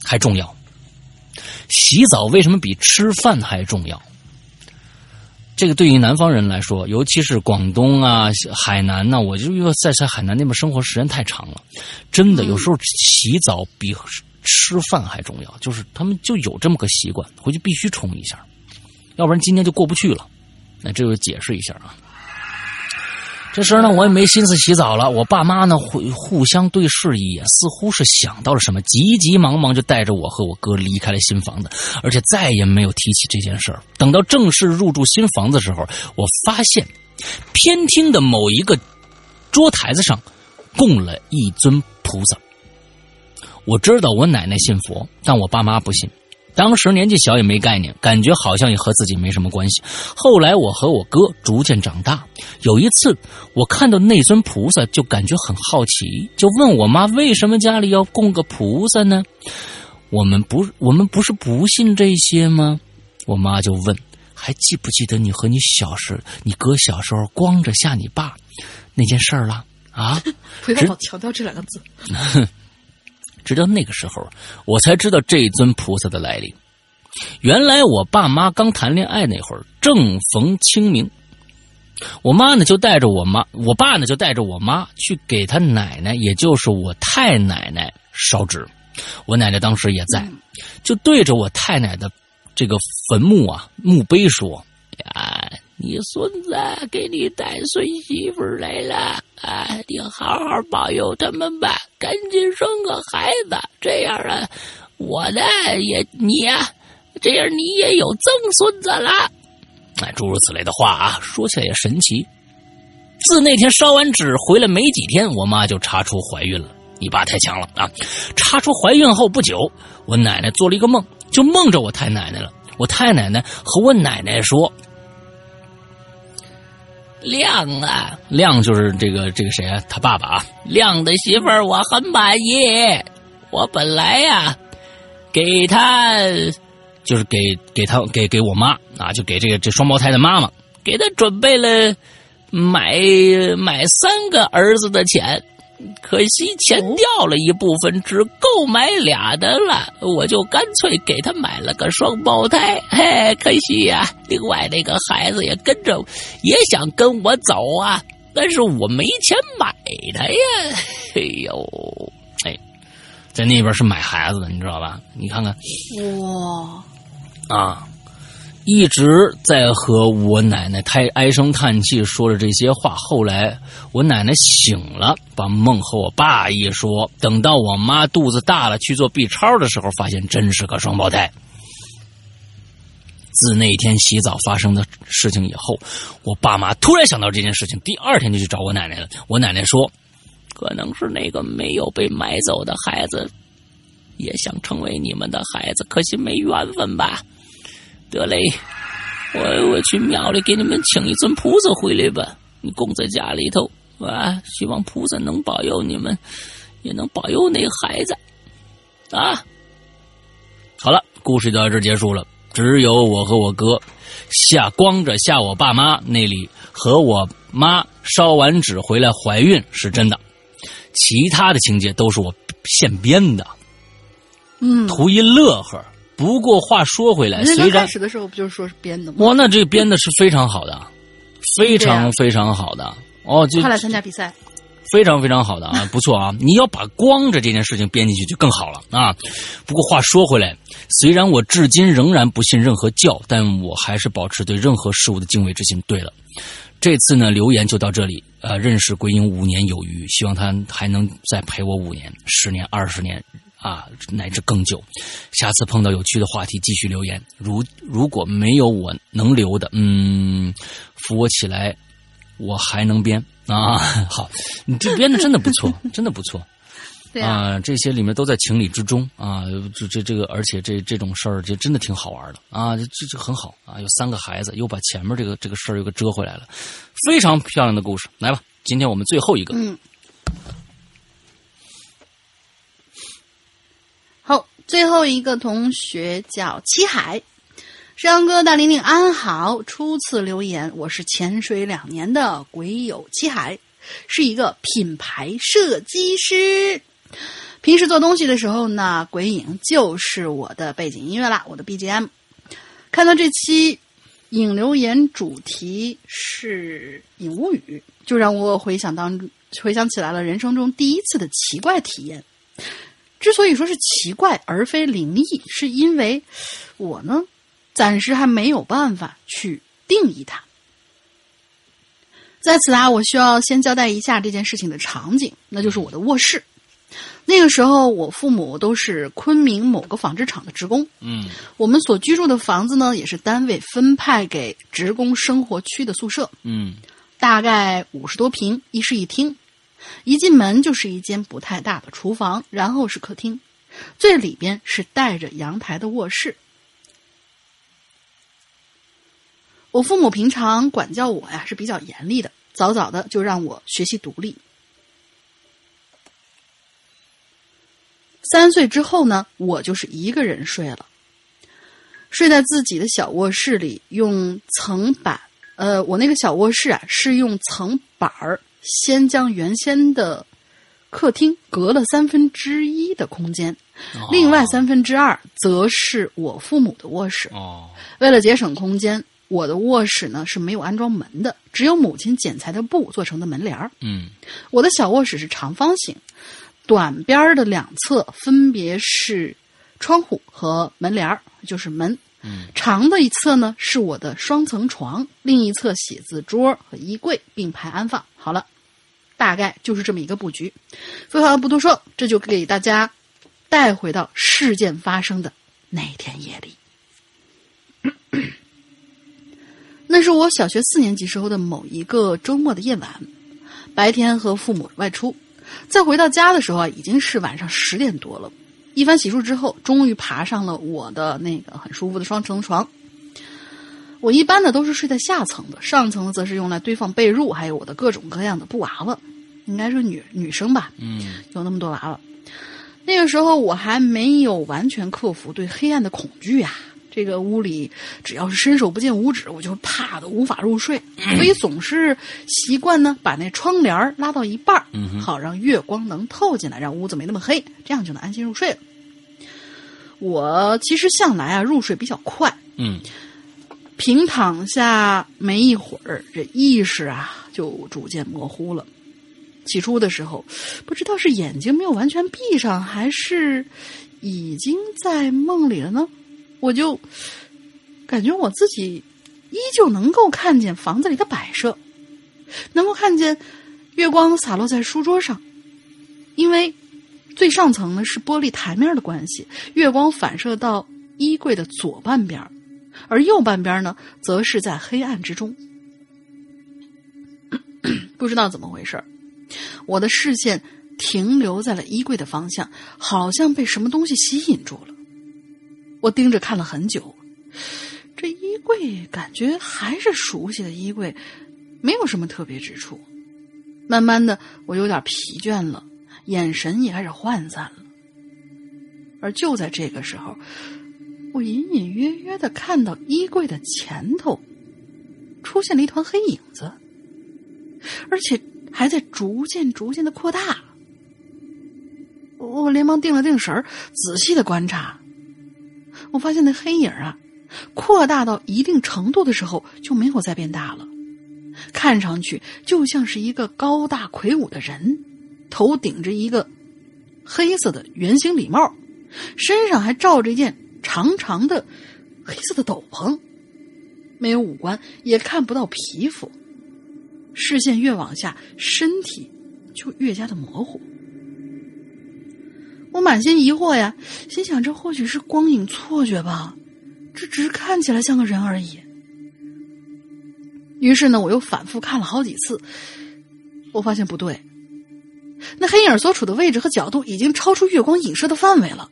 还重要？洗澡为什么比吃饭还重要？这个对于南方人来说，尤其是广东啊、海南呐、我就因为在在海南那边生活时间太长了，真的有时候洗澡比吃饭还重要，就是他们就有这么个习惯，回去必须冲一下，要不然今天就过不去了。那这就解释一下啊。这时候呢，我也没心思洗澡了。我爸妈呢，互互相对视一眼，似乎是想到了什么，急急忙忙就带着我和我哥离开了新房子，而且再也没有提起这件事儿。等到正式入住新房子的时候，我发现偏厅的某一个桌台子上供了一尊菩萨。我知道我奶奶信佛，但我爸妈不信。当时年纪小也没概念，感觉好像也和自己没什么关系。后来我和我哥逐渐长大，有一次我看到那尊菩萨，就感觉很好奇，就问我妈为什么家里要供个菩萨呢？我们不，我们不是不信这些吗？我妈就问，还记不记得你和你小时，你哥小时候光着吓你爸那件事儿了？啊？不要老强调这两个字。直到那个时候，我才知道这尊菩萨的来历。原来我爸妈刚谈恋爱那会儿，正逢清明，我妈呢就带着我妈，我爸呢就带着我妈去给他奶奶，也就是我太奶奶烧纸。我奶奶当时也在，就对着我太奶的这个坟墓啊墓碑说：“呀，你孙子给你带孙媳妇来了，啊，你好好保佑他们吧，赶紧生个孩子，这样啊，我呢也你呀，这样你也有曾孙子了。”哎，诸如此类的话啊，说起来也神奇。自那天烧完纸回来没几天，我妈就查出怀孕了。你爸太强了啊！查出怀孕后不久，我奶奶做了一个梦，就梦着我太奶奶了。我太奶奶和我奶奶说：“亮啊，亮就是这个这个谁啊？他爸爸啊，亮的媳妇儿我很满意。我本来呀，给他就是给给他给给我妈啊，就给这个这双胞胎的妈妈，给他准备了买买三个儿子的钱。”可惜钱掉了一部分，只够买俩的了，我就干脆给他买了个双胞胎。嘿，可惜呀，另外那个孩子也跟着，也想跟我走啊，但是我没钱买他呀。哎呦，哎，在那边是买孩子的，你知道吧？你看看，哇，啊。一直在和我奶奶太唉声叹气，说着这些话。后来我奶奶醒了，把梦和我爸一说。等到我妈肚子大了去做 B 超的时候，发现真是个双胞胎。自那天洗澡发生的事情以后，我爸妈突然想到这件事情，第二天就去找我奶奶了。我奶奶说：“可能是那个没有被买走的孩子，也想成为你们的孩子，可惜没缘分吧。”得嘞，我我去庙里给你们请一尊菩萨回来吧，你供在家里头啊，希望菩萨能保佑你们，也能保佑那孩子。啊。好了，故事就到这结束了。只有我和我哥下光着下我爸妈那里和我妈烧完纸回来怀孕是真的，其他的情节都是我现编的，嗯，图一乐呵。不过话说回来，虽然开始的时候不就是说是编的吗？哇，那这编的是非常好的，非常非常好的哦！就他来参加比赛，非常非常好的啊，不错啊！你要把光着这件事情编进去就更好了啊。不过话说回来，虽然我至今仍然不信任何教，但我还是保持对任何事物的敬畏之心。对了，这次呢留言就到这里。呃，认识鬼影五年有余，希望他还能再陪我五年、十年、二十年。啊，乃至更久。下次碰到有趣的话题，继续留言。如如果没有我能留的，嗯，扶我起来，我还能编啊。好，你这编的真的不错，真的不错。对啊，这些里面都在情理之中啊。这这这个，而且这这种事儿，这真的挺好玩的啊。这这很好啊，有三个孩子，又把前面这个这个事儿又给遮回来了，非常漂亮的故事。来吧，今天我们最后一个。嗯。好，最后一个同学叫七海，山哥大玲玲安好，初次留言，我是潜水两年的鬼友七海，是一个品牌设计师。平时做东西的时候呢，鬼影就是我的背景音乐啦，我的 BGM。看到这期影留言主题是影物语，就让我回想当回想起来了人生中第一次的奇怪体验。之所以说是奇怪而非灵异，是因为我呢，暂时还没有办法去定义它。在此啊，我需要先交代一下这件事情的场景，那就是我的卧室。那个时候，我父母都是昆明某个纺织厂的职工，嗯，我们所居住的房子呢，也是单位分派给职工生活区的宿舍，嗯，大概五十多平，一室一厅。一进门就是一间不太大的厨房然后是客厅最里边是带着阳台的卧室。我父母平常管教我呀是比较严厉的早早的就让我学习独立。三岁之后呢我就是一个人睡了。睡在自己的小卧室里用层板呃我那个小卧室啊是用层板儿先将原先的客厅隔了三分之一的空间，另外三分之二则是我父母的卧室。哦，为了节省空间，我的卧室呢是没有安装门的，只有母亲剪裁的布做成的门帘儿。嗯我的小卧室是长方形，短边儿的两侧分别是窗户和门帘儿，就是门。嗯长的一侧呢是我的双层床，另一侧写字桌和衣柜并排安放。好了，大概就是这么一个布局。废话不多说，这就给大家带回到事件发生的那天夜里。那是我小学四年级时候的某一个周末的夜晚，白天和父母外出，再回到家的时候啊，已经是晚上十点多了。一番洗漱之后，终于爬上了我的那个很舒服的双层床。我一般呢都是睡在下层的，上层呢则是用来堆放被褥，还有我的各种各样的布娃娃，应该是女女生吧，嗯有那么多娃娃。那个时候我还没有完全克服对黑暗的恐惧呀、这个屋里只要是伸手不见五指，我就怕的无法入睡，所以总是习惯呢把那窗帘儿拉到一半儿，好让月光能透进来，让屋子没那么黑，这样就能安心入睡了。我其实向来啊入睡比较快，嗯平躺下没一会儿，这意识啊就逐渐模糊了。起初的时候，不知道是眼睛没有完全闭上，还是已经在梦里了呢，我就感觉我自己依旧能够看见房子里的摆设，能够看见月光洒落在书桌上，因为最上层呢是玻璃台面的关系，月光反射到衣柜的左半边而右半边呢，则是在黑暗之中。不知道怎么回事我的视线停留在了衣柜的方向，好像被什么东西吸引住了。我盯着看了很久，这衣柜感觉还是熟悉的衣柜，没有什么特别之处。慢慢的，我有点疲倦了，眼神也开始涣散了。而就在这个时候，我隐隐约约的看到衣柜的前头出现了一团黑影子，而且还在逐渐逐渐的扩大。我连忙定了定神儿，仔细的观察，我发现那黑影啊，扩大到一定程度的时候就没有再变大了，看上去就像是一个高大魁梧的人，头顶着一个黑色的圆形礼帽，身上还罩着一件长长的黑色的斗篷，没有五官，也看不到皮肤。视线越往下，身体就越加的模糊。我满心疑惑呀，心想这或许是光影错觉吧，这只是看起来像个人而已。于是呢，我又反复看了好几次，我发现不对，那黑影所处的位置和角度已经超出月光影射的范围了。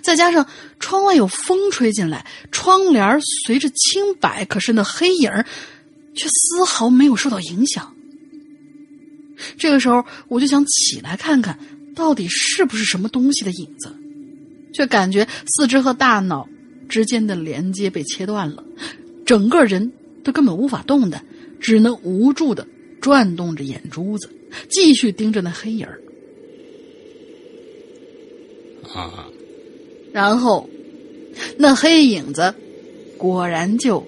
再加上窗外有风吹进来，窗帘随着轻摆，可是那黑影却丝毫没有受到影响。这个时候，我就想起来看看，到底是不是什么东西的影子，却感觉四肢和大脑之间的连接被切断了，整个人都根本无法动弹，只能无助的转动着眼珠子，继续盯着那黑影儿。啊，然后，那黑影子果然就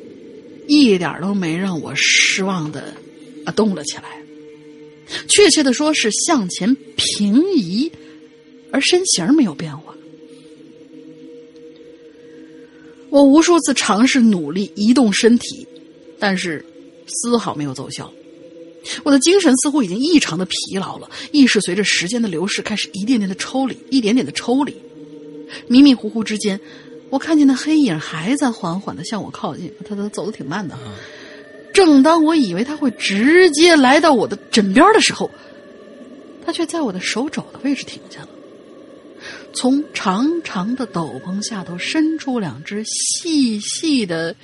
一点都没让我失望的啊动了起来。确切的说是向前平移，而身形没有变化。我无数次尝试努力移动身体，但是丝毫没有奏效。我的精神似乎已经异常的疲劳了，意识随着时间的流逝开始一点点的抽离，一点点的抽离。迷迷糊糊之间，我看见那黑影还在缓缓的向我靠近，他他走的挺慢的。正当我以为他会直接来到我的枕边的时候，他却在我的手肘的位置停下了，从长长的斗篷下头伸出两只细细的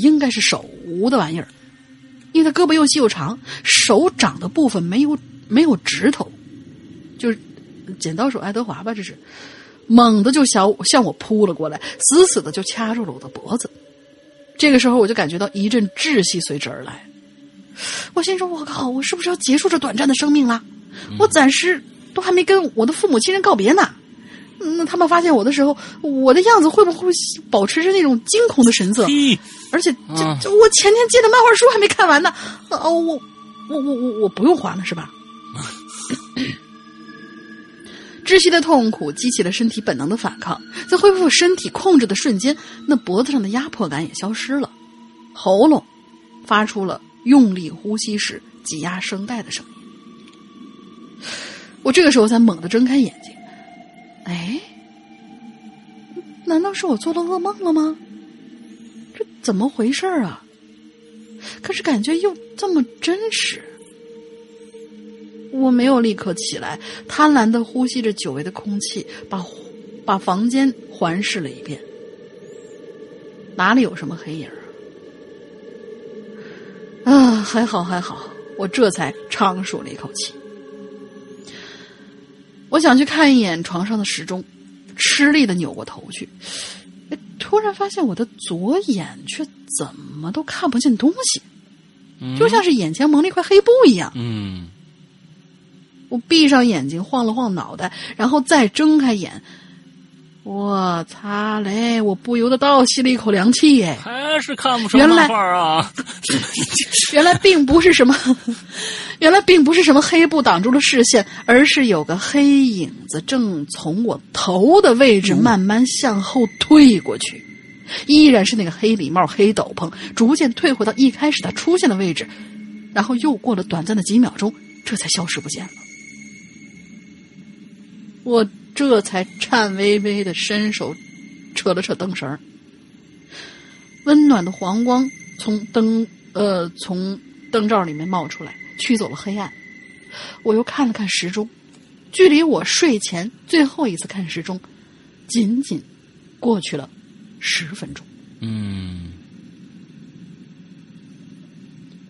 应该是手的玩意儿，因为他胳膊又细又长，手掌的部分没有没有指头，就是剪刀手爱德华吧，这是。猛地就向向我扑了过来，死死的就掐住了我的脖子。这个时候我就感觉到一阵窒息随之而来，我心说：“我靠，我是不是要结束这短暂的生命了？我暂时都还没跟我的父母亲人告别呢。”那他们发现我的时候，我的样子会不会保持着那种惊恐的神色？而且，这这我前天借的漫画书还没看完呢。哦，我我我我我不用还了是吧？窒息的痛苦激起了身体本能的反抗，在恢复身体控制的瞬间，那脖子上的压迫感也消失了，喉咙发出了用力呼吸时挤压声带的声音。我这个时候才猛地睁开眼睛。哎，难道是我做了噩梦了吗？这怎么回事啊？可是感觉又这么真实。我没有立刻起来，贪婪的呼吸着久违的空气，把 把房间环视了一遍，哪里有什么黑影啊？啊，还好还好，我这才长舒了一口气。我想去看一眼床上的时钟，吃力的扭过头去，突然发现我的左眼却怎么都看不见东西，就像是眼前蒙了一块黑布一样。嗯，我闭上眼睛，晃了晃脑袋，然后再睁开眼。我擦嘞！我不由得倒吸了一口凉气，哎，还是看不出漫画啊！原来并不是什么，原来并不是什么黑布挡住了视线，而是有个黑影子正从我头的位置慢慢向后退过去，依然是那个黑礼帽、黑斗篷，逐渐退回到一开始它出现的位置，然后又过了短暂的几秒钟，这才消失不见了。我。这才颤巍巍的伸手扯了扯灯绳温暖的黄光从灯呃从灯罩里面冒出来，驱走了黑暗。我又看了看时钟，距离我睡前最后一次看时钟，仅仅过去了十分钟。嗯，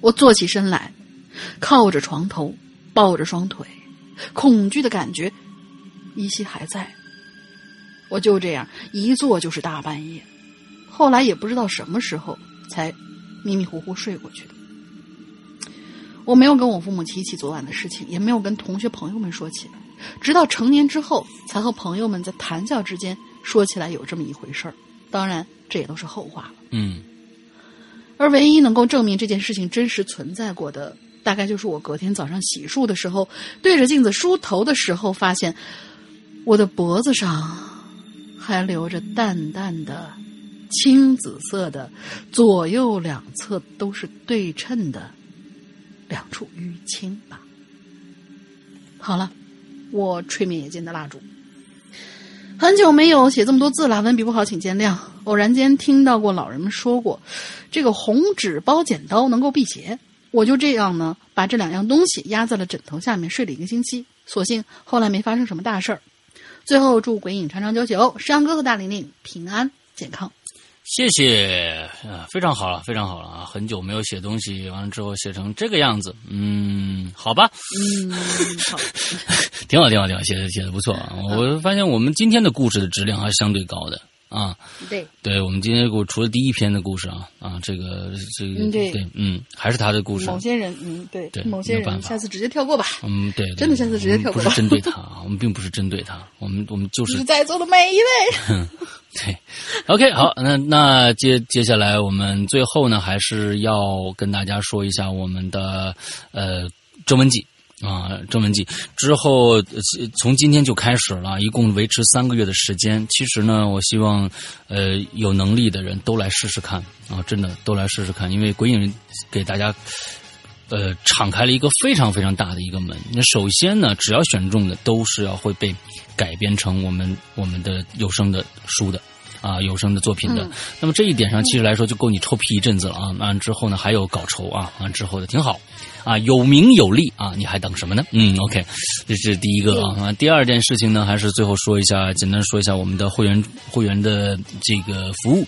我坐起身来，靠着床头，抱着双腿，恐惧的感觉。依稀还在，我就这样一坐就是大半夜，后来也不知道什么时候才迷迷糊糊睡过去的。我没有跟我父母提起昨晚的事情，也没有跟同学朋友们说起来，直到成年之后才和朋友们在谈笑之间说起来有这么一回事儿。当然，这也都是后话了。嗯，而唯一能够证明这件事情真实存在过的，大概就是我隔天早上洗漱的时候，对着镜子梳头的时候发现。我的脖子上还留着淡淡的青紫色的，左右两侧都是对称的两处淤青吧。好了，我吹灭眼间的蜡烛。很久没有写这么多字了，文笔不好，请见谅。偶然间听到过老人们说过，这个红纸包剪刀能够辟邪，我就这样呢，把这两样东西压在了枕头下面睡了一个星期。所幸后来没发生什么大事儿。最后祝鬼影长长久久，山哥和大玲玲平安健康。谢谢啊，非常好了，非常好了啊！很久没有写东西，完了之后写成这个样子，嗯，好吧，嗯，好，挺好，挺好，挺好，写的写的不错啊！我发现我们今天的故事的质量还是相对高的。啊，对，对我们今天故除了第一篇的故事啊啊，这个这个对，嗯，还是他的故事。某些人，嗯，对，对，某些人，下次直接跳过吧。嗯，对，真的下次直接跳过。不是针对他啊，我们并不是针对他，我们我们就是在座的每一位。对，OK，好，那那接接下来我们最后呢，还是要跟大家说一下我们的呃征文记。啊，征文记之后，从今天就开始了，一共维持三个月的时间。其实呢，我希望，呃，有能力的人都来试试看啊，真的都来试试看，因为鬼影给大家，呃，敞开了一个非常非常大的一个门。那首先呢，只要选中的都是要会被改编成我们我们的有声的书的啊有声的作品的。那么这一点上，其实来说就够你臭屁一阵子了啊！完之后呢，还有稿酬啊，完之后的挺好。啊，有名有利啊，你还等什么呢？嗯，OK，这是第一个啊。第二件事情呢，还是最后说一下，简单说一下我们的会员会员的这个服务。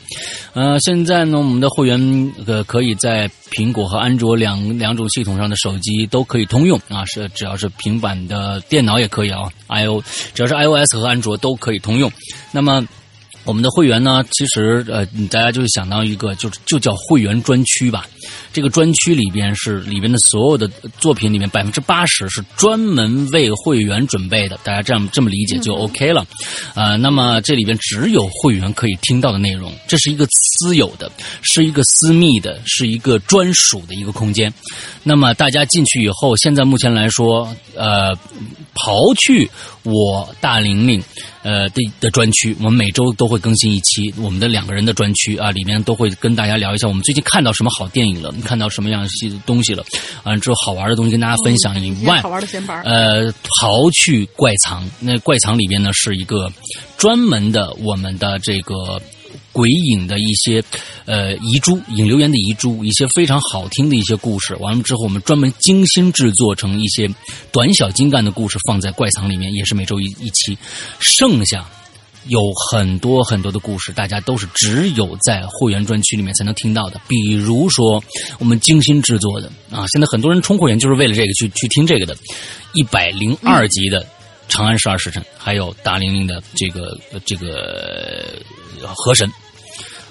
呃，现在呢，我们的会员呃可以在苹果和安卓两两种系统上的手机都可以通用啊，是只要是平板的电脑也可以啊，iO 只要是 iOS 和安卓都可以通用。那么。我们的会员呢，其实呃，大家就想到一个，就是就叫会员专区吧。这个专区里边是里边的所有的作品里面百分之八十是专门为会员准备的，大家这样这么理解就 OK 了。呃，那么这里边只有会员可以听到的内容，这是一个私有的，是一个私密的，是一个专属的一个空间。那么大家进去以后，现在目前来说，呃，刨去我大玲玲。呃的的专区，我们每周都会更新一期我们的两个人的专区啊，里面都会跟大家聊一下我们最近看到什么好电影了，看到什么样的东西了，完了之后好玩的东西跟大家分享以外，好玩的闲班呃，刨去怪藏，那怪藏里边呢是一个专门的我们的这个。鬼影的一些，呃，遗珠，影留言的遗珠，一些非常好听的一些故事。完了之后，我们专门精心制作成一些短小精干的故事，放在怪藏里面，也是每周一一期。剩下有很多很多的故事，大家都是只有在会员专区里面才能听到的。比如说，我们精心制作的啊，现在很多人充会员就是为了这个去去听这个的，一百零二集的《长安十二时辰》，还有大玲玲的这个这个河神。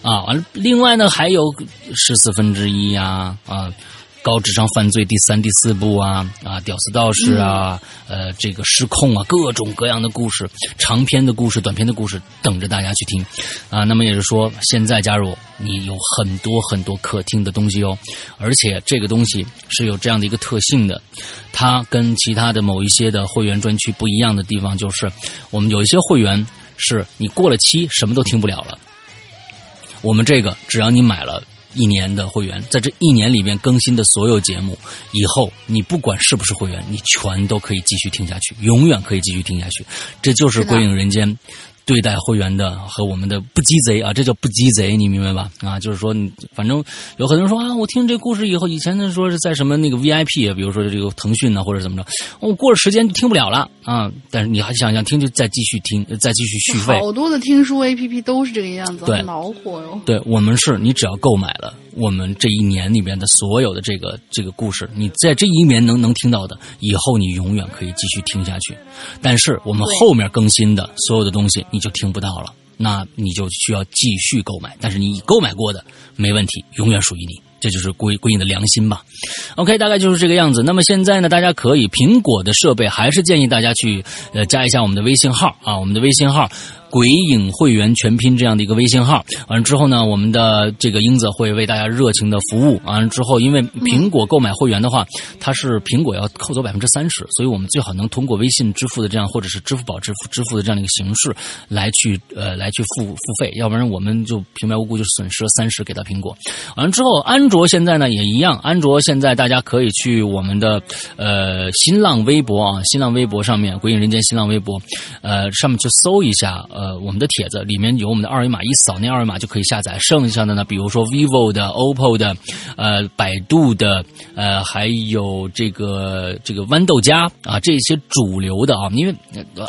啊，完了，另外呢，还有十四分之一呀，啊，高智商犯罪第三、第四部啊，啊，屌丝道士啊，呃，这个失控啊，各种各样的故事，长篇的故事、短篇的故事，等着大家去听，啊，那么也是说，现在加入你有很多很多可听的东西哦，而且这个东西是有这样的一个特性的，它跟其他的某一些的会员专区不一样的地方，就是我们有一些会员是你过了期什么都听不了了。我们这个，只要你买了一年的会员，在这一年里面更新的所有节目，以后你不管是不是会员，你全都可以继续听下去，永远可以继续听下去。这就是《归影人间》。对待会员的和我们的不鸡贼啊，这叫不鸡贼，你明白吧？啊，就是说，反正有很多人说啊，我听这故事以后，以前呢说是在什么那个 VIP，比如说这个腾讯呢，或者怎么着，我过了时间就听不了了啊。但是你还想想听，就再继续听，再继续续费。好多的听书 APP 都是这个样子，对，恼火哟。对我们是，你只要购买了我们这一年里面的所有的这个这个故事，你在这一年能能听到的，以后你永远可以继续听下去。但是我们后面更新的所有的东西。你就听不到了，那你就需要继续购买。但是你已购买过的没问题，永远属于你，这就是归归你的良心吧。OK，大概就是这个样子。那么现在呢，大家可以苹果的设备还是建议大家去呃加一下我们的微信号啊，我们的微信号。鬼影会员全拼这样的一个微信号，完了之后呢，我们的这个英子会为大家热情的服务。完了之后，因为苹果购买会员的话，它是苹果要扣走百分之三十，所以我们最好能通过微信支付的这样，或者是支付宝支付支付的这样的一个形式来去呃来去付付费，要不然我们就平白无故就损失了三十给到苹果。完了之后，安卓现在呢也一样，安卓现在大家可以去我们的呃新浪微博啊，新浪微博上面鬼影人间新浪微博，呃上面去搜一下。呃，呃我们的帖子里面有我们的二维码，一扫那二维码就可以下载。剩下的呢，比如说 vivo 的、OPPO 的、呃，百度的，呃，还有这个这个豌豆荚啊，这些主流的啊，因为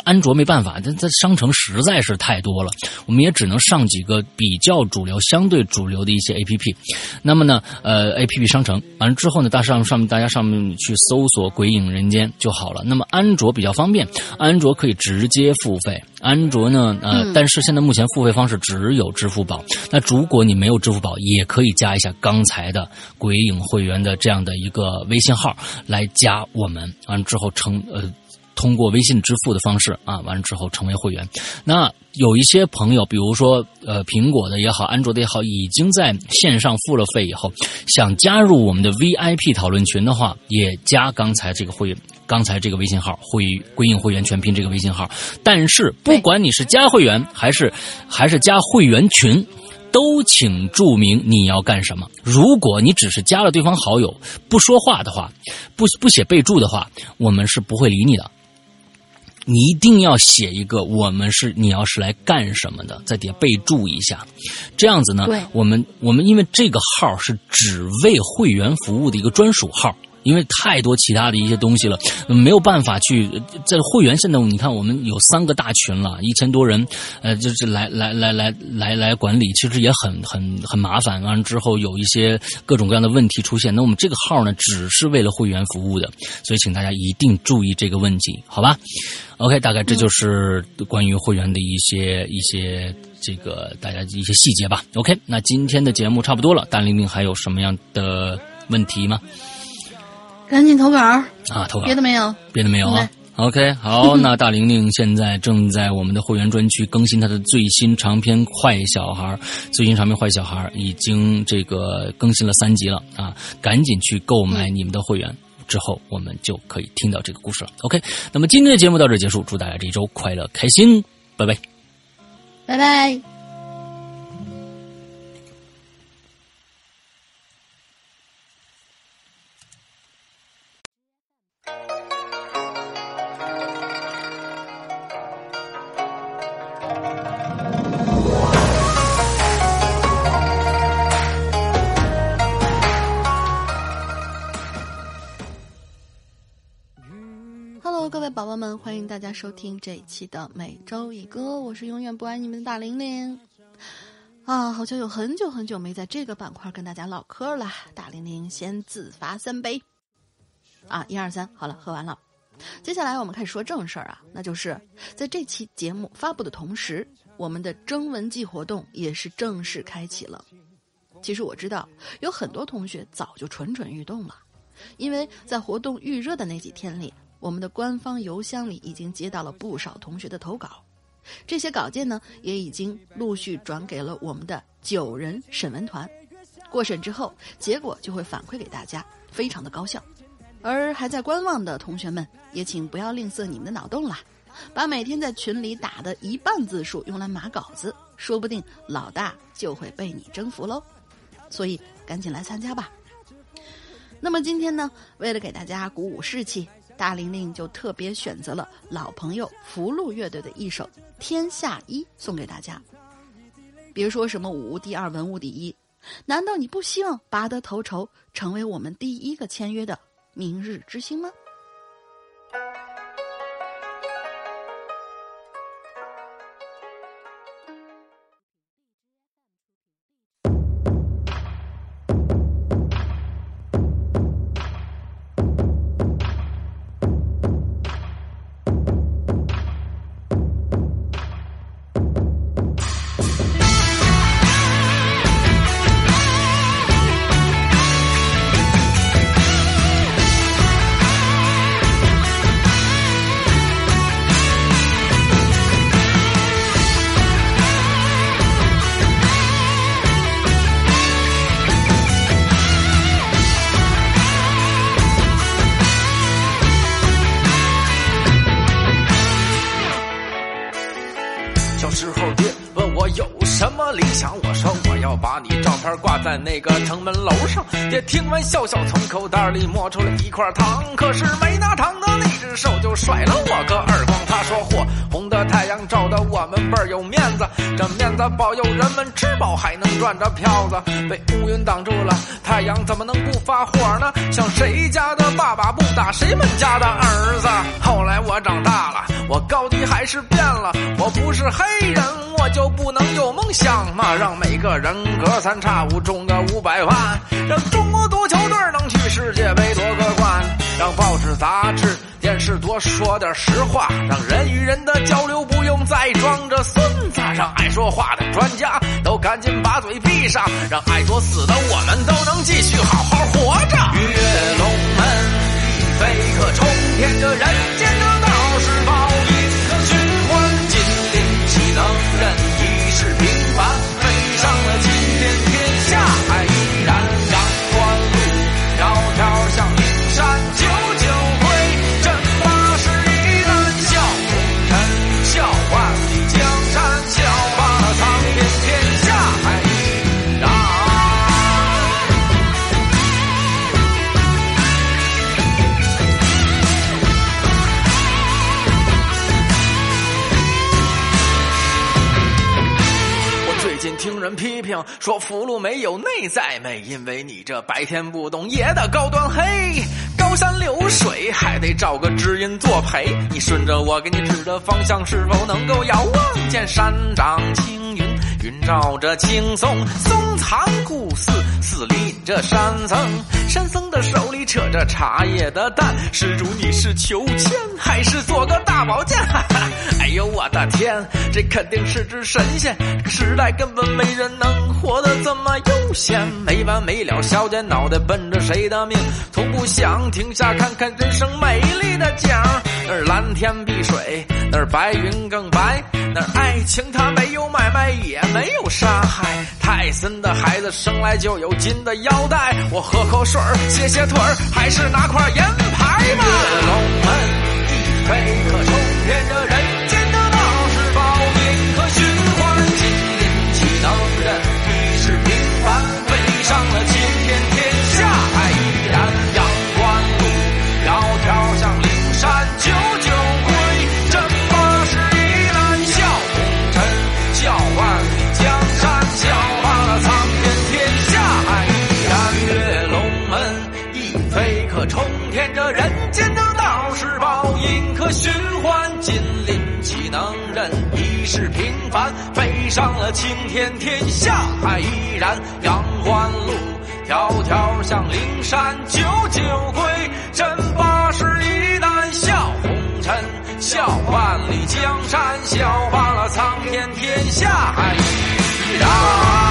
安卓没办法，它它商城实在是太多了，我们也只能上几个比较主流、相对主流的一些 APP。那么呢，呃，APP 商城完了之后呢，大上上面大家上面去搜索“鬼影人间”就好了。那么安卓比较方便，安卓可以直接付费。安卓呢？呃，但是现在目前付费方式只有支付宝。那如果你没有支付宝，也可以加一下刚才的鬼影会员的这样的一个微信号来加我们，完了之后成呃。通过微信支付的方式啊，完了之后成为会员。那有一些朋友，比如说呃苹果的也好，安卓的也好，已经在线上付了费以后，想加入我们的 VIP 讨论群的话，也加刚才这个会刚才这个微信号，会归应会员全拼这个微信号。但是不管你是加会员还是还是加会员群，都请注明你要干什么。如果你只是加了对方好友不说话的话，不不写备注的话，我们是不会理你的。你一定要写一个我们是你要是来干什么的，在底下备注一下。这样子呢，我们我们因为这个号是只为会员服务的一个专属号。因为太多其他的一些东西了，没有办法去在会员。现在你看，我们有三个大群了，一千多人，呃，就是来来来来来来管理，其实也很很很麻烦。完了之后有一些各种各样的问题出现，那我们这个号呢，只是为了会员服务的，所以请大家一定注意这个问题，好吧？OK，大概这就是关于会员的一些一些这个大家一些细节吧。OK，那今天的节目差不多了，大玲玲还有什么样的问题吗？赶紧投稿啊，投稿，别的没有，别的没有啊。OK，好，那大玲玲现在正在我们的会员专区更新她的最新长篇《坏小孩》，最新长篇《坏小孩》已经这个更新了三集了啊，赶紧去购买你们的会员，之后我们就可以听到这个故事了。OK，那么今天的节目到这结束，祝大家这一周快乐开心，拜拜，拜拜。们，欢迎大家收听这一期的每周一歌，我是永远不爱你们的大玲玲。啊，好像有很久很久没在这个板块跟大家唠嗑了。大玲玲先自罚三杯。啊，一二三，好了，喝完了。接下来我们开始说正事儿啊，那就是在这期节目发布的同时，我们的征文季活动也是正式开启了。其实我知道有很多同学早就蠢蠢欲动了，因为在活动预热的那几天里，我们的官方邮箱里已经接到了不少同学的投稿，这些稿件呢也已经陆续转给了我们的九人审文团。过审之后，结果就会反馈给大家，非常的高效。而还在观望的同学们，也请不要吝啬你们的脑洞啦，把每天在群里打的一半字数用来码稿子，说不定老大就会被你征服喽。所以赶紧来参加吧。那么今天呢，为了给大家鼓舞士气，大玲玲就特别选择了老朋友福禄乐队的一首《天下一》送给大家。别说什么武无第二，文无第一，难道你不希望拔得头筹，成为我们第一个签约的明日之星吗？在那个城门楼上。爹听完笑笑，从口袋里摸出了一块糖，可是没拿糖的那只手就甩了我个耳光。他说：“嚯，红的太阳照得我们倍儿有面子，这面子保佑人们吃饱还能赚着票子。被乌云挡住了，太阳怎么能不发火呢？像谁家的爸爸不打谁们家的儿子？后来我长大了，我高低还是变了，我不是黑人，我就不能有梦想吗？让每个人隔三差五中中个五百万，让中国足球队能去世界杯夺个冠，让报纸杂志。电视多说点实话，让人与人的交流不用再装着孙子，让爱说话的专家都赶紧把嘴闭上，让爱作死的我们都能继续好好活着。跃龙门，一飞客冲天，这人间说福禄没有内在美，因为你这白天不懂夜的高端黑。高山流水还得找个知音作陪，你顺着我给你指的方向，是否能够遥望见山长青云？云罩着青松，松藏古寺，寺里隐着山僧，山僧的手里扯着茶叶的担。施主，你是求签还是做个大宝剑？哎呦我的天，这肯定是只神仙！这个时代根本没人能活得这么悠闲，没完没了，小姐脑袋奔着谁的命？从不想停下看看人生美丽的景。那儿蓝天碧水，那儿白云更白，那儿爱情它没有买卖，也没有杀害。泰森的孩子生来就有金的腰带，我喝口水，歇歇腿儿，还是拿块银牌吧。龙门一飞可冲天这人间的道是宝，银河循环，金鳞岂能人？一世平凡，飞上了平凡，飞上了青天，天下还依然阳关路，迢迢向灵山九九归。真八十一难笑红尘，笑万里江山，笑罢了苍天，天下还依然。